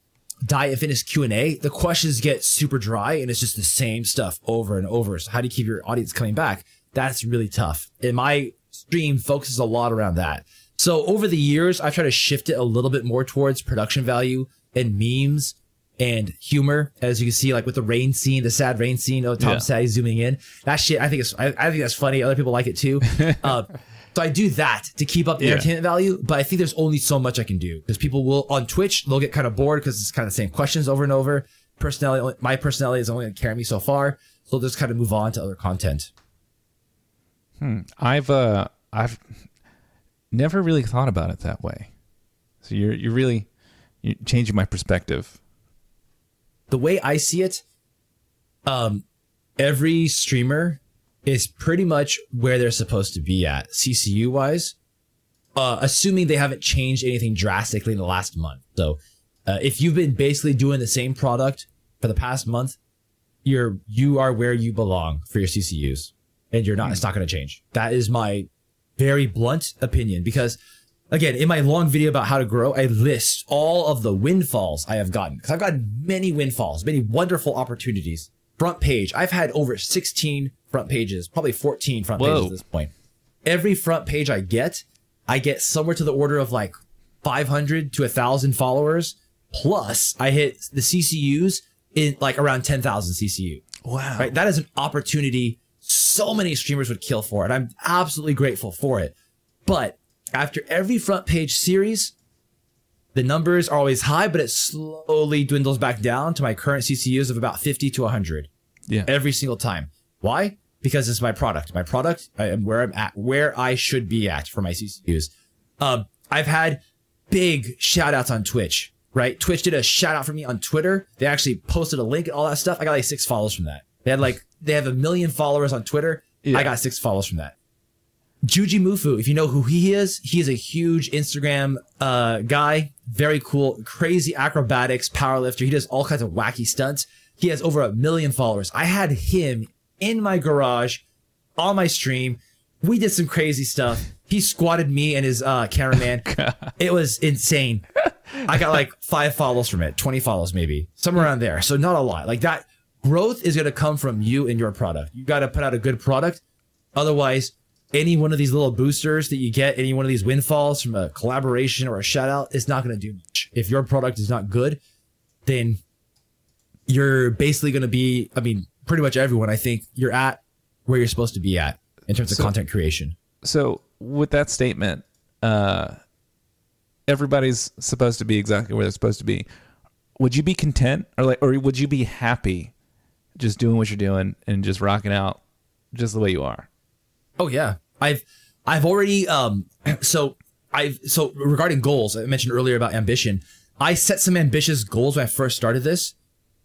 diet and fitness Q&A, the questions get super dry and it's just the same stuff over and over. So how do you keep your audience coming back? That's really tough. And my stream focuses a lot around that. So over the years, I've tried to shift it a little bit more towards production value and memes and humor, as you can see, like with the rain scene, the sad rain scene. Oh, Tom Yeah. Sadie zooming in. That shit, I think it's, I, I think that's funny. Other people like it too. uh, so I do that to keep up the Yeah. entertainment value, but I think there's only so much I can do because people will on Twitch they'll get kind of bored because it's kind of the same questions over and over. Personality, my personality is only going to carry me so far, so they'll just kind of move on to other content. Hmm. I've uh I've never really thought about it that way. So you're you're really changing my perspective. the way I see it, um, every streamer is pretty much where they're supposed to be at CCU wise, uh, assuming they haven't changed anything drastically in the last month. So, uh, if you've been basically doing the same product for the past month, you're you are where you belong for your CCUs, and you're not. It's not going to change. That is my very blunt opinion because again in my long video about how to grow i list all of the windfalls i have gotten because i've gotten many windfalls many wonderful opportunities front page i've had over 16 front pages probably 14 front pages at this point every front page I get, I get somewhere to the order of like 500 to 1,000 followers. Plus, I hit the CCUs in like around 10,000 CCU. Wow. Right? That is an opportunity so many streamers would kill for, and I'm absolutely grateful for it. But after every front page series, the numbers are always high, but it slowly dwindles back down to my current CCUs of about 50 to 100 Yeah. every single time. Why? Because it's my product. My product, I am where I'm at, where I should be at for my CCUs. Um, I've had big shout outs on Twitch, right? Twitch did a shout out for me on Twitter. They actually posted a link and all that stuff. I got like six follows from that. They had like, they have a million followers on Twitter. Yeah. I got six follows from that. Jujimufu, if you know who he is, he is a huge Instagram uh, guy, very cool, crazy acrobatics, powerlifter. He does all kinds of wacky stunts. He has over a million followers. I had him in my garage on my stream. We did some crazy stuff. He squatted me and his uh, cameraman. it was insane. I got like five follows from it, 20 follows maybe, somewhere around there. So not a lot. Like that growth is going to come from you and your product. You got to put out a good product. Otherwise, any one of these little boosters that you get, any one of these windfalls from a collaboration or a shout out, is not going to do much. If your product is not good, then you're basically going to be, I mean, pretty much everyone, I think you're at where you're supposed to be at in terms of So- content creation. So with that statement, uh, everybody's supposed to be exactly where they're supposed to be. Would you be content, or like, or would you be happy, just doing what you're doing and just rocking out, just the way you are? Oh yeah. I've I've already um so I've so regarding goals, I mentioned earlier about ambition. I set some ambitious goals when I first started this,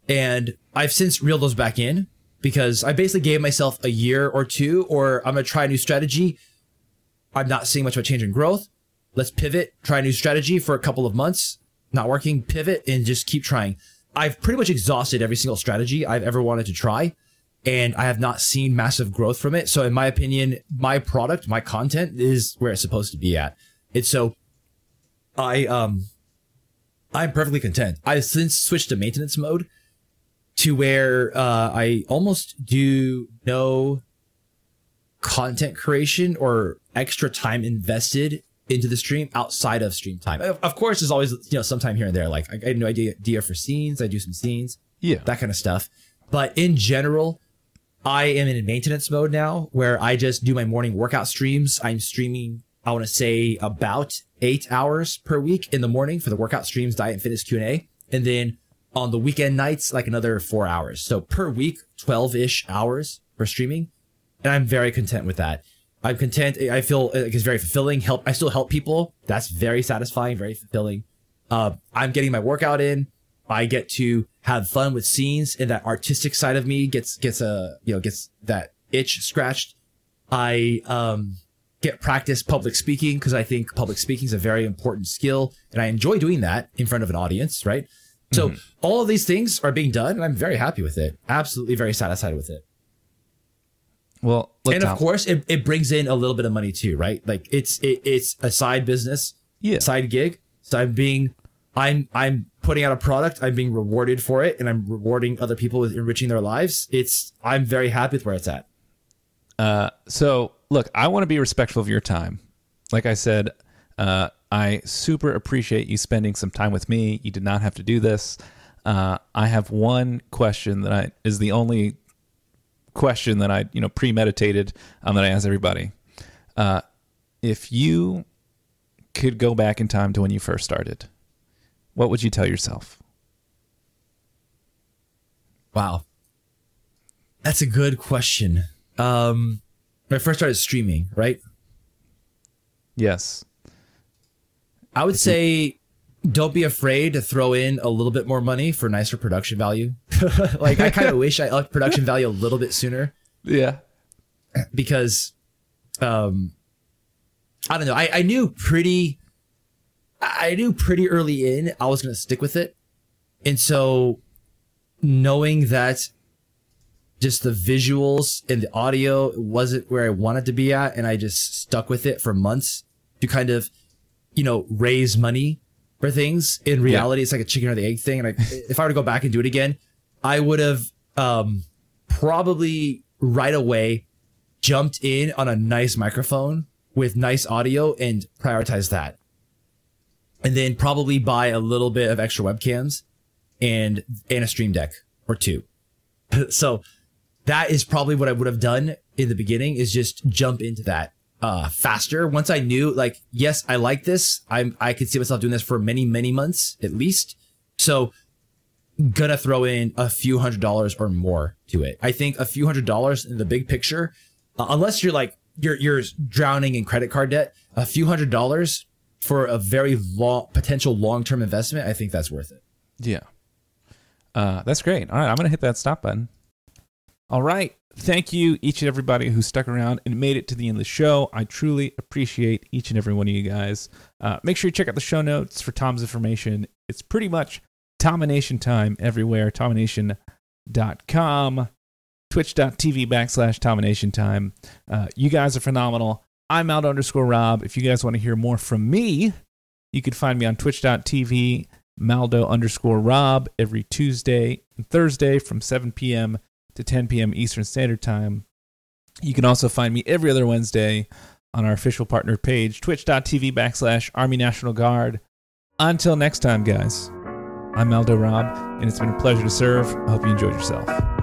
and I've since reeled those back in because I basically gave myself a year or two, or I'm gonna try a new strategy. I'm not seeing much of a change in growth. Let's pivot, try a new strategy for a couple of months. Not working, pivot, and just keep trying. I've pretty much exhausted every single strategy I've ever wanted to try and I have not seen massive growth from it. So in my opinion, my product, my content is where it's supposed to be at. And so I um I'm perfectly content. I've since switched to maintenance mode to where uh, I almost do no content creation or extra time invested into the stream outside of stream time. Of, course, there's always you know some time here and there. Like I, I had no idea, idea for scenes. I do some scenes Yeah. that kind of stuff. But in general, I am in maintenance mode now where I just do my morning workout streams. I'm streaming, I want to say about eight hours per week in the morning for the workout streams, diet and fitness Q&A. And then on the weekend nights, like another four hours. So per week, 12 ish hours for streaming. And I'm very content with that. I'm content. I feel like it's very fulfilling. Help. I still help people. That's very satisfying, very fulfilling. Uh, I'm getting my workout in. I get to have fun with scenes, and that artistic side of me gets gets a you know gets that itch scratched. I um get practice public speaking because I think public speaking is a very important skill, and I enjoy doing that in front of an audience. Right. So all of these things are being done, and I'm very happy with it. Absolutely, very satisfied with it Well, and of course it, it brings in a little bit of money too right like it's it, it's a side business Yeah. side gig so i'm being i'm i'm putting out a product i'm being rewarded for it and i'm rewarding other people with enriching their lives it's i'm very happy with where it's at Uh, so look, I want to be respectful of your time. Like I said, uh, I super appreciate you spending some time with me. You did not have to do this. Uh, I have one question that I is the only question that I you know premeditated um, that I ask everybody. Uh, if you could go back in time to when you first started, what would you tell yourself? wow that's a good question um when i first started streaming right Yes. i would say don't be afraid to throw in a little bit more money for nicer production value like i kind of wish i upped production value a little bit sooner Yeah. because um I don't know. I, I knew pretty I knew pretty early in I was gonna stick with it. And so knowing that just the visuals and the audio wasn't where I wanted to be at, and I just stuck with it for months to kind of, you know, raise money for things. In reality, it's like a chicken or the egg thing. And I, if I were to go back and do it again, I would have um, probably right away jumped in on a nice microphone with nice audio and prioritized that. And then probably buy a little bit of extra webcams and and a stream deck or two. so that is probably what I would have done in the beginning is just jump into that uh faster. Once I knew like yes I like this. I'm I could see myself doing this for many many months at least. So gonna throw in a few hundred dollars or more to it. I think a few hundred dollars in the big picture uh, unless you're like you're you're drowning in credit card debt a few hundred dollars for a very long potential long-term investment I think that's worth it Yeah. Uh, that's great. All right, I'm to hit that stop button. All right. Thank you, each and everybody who stuck around and made it to the end of the show. I truly appreciate each and every one of you guys. Uh, make sure you check out the show notes for Tom's information. It's pretty much Domination time everywhere. Domination.com, twitch.tv backslash Domination time. Uh, you guys are phenomenal. I'm out underscore Rob. If you guys want to hear more from me, you can find me on twitch.tv Maldo underscore Rob every Tuesday and Thursday from 7 p.m. to 10 p.m. Eastern Standard Time. You can also find me every other Wednesday on our official partner page, twitch.tv backslash Army National Guard. Until next time, guys, I'm Maldo Rob, and it's been a pleasure to serve. I hope you enjoyed yourself.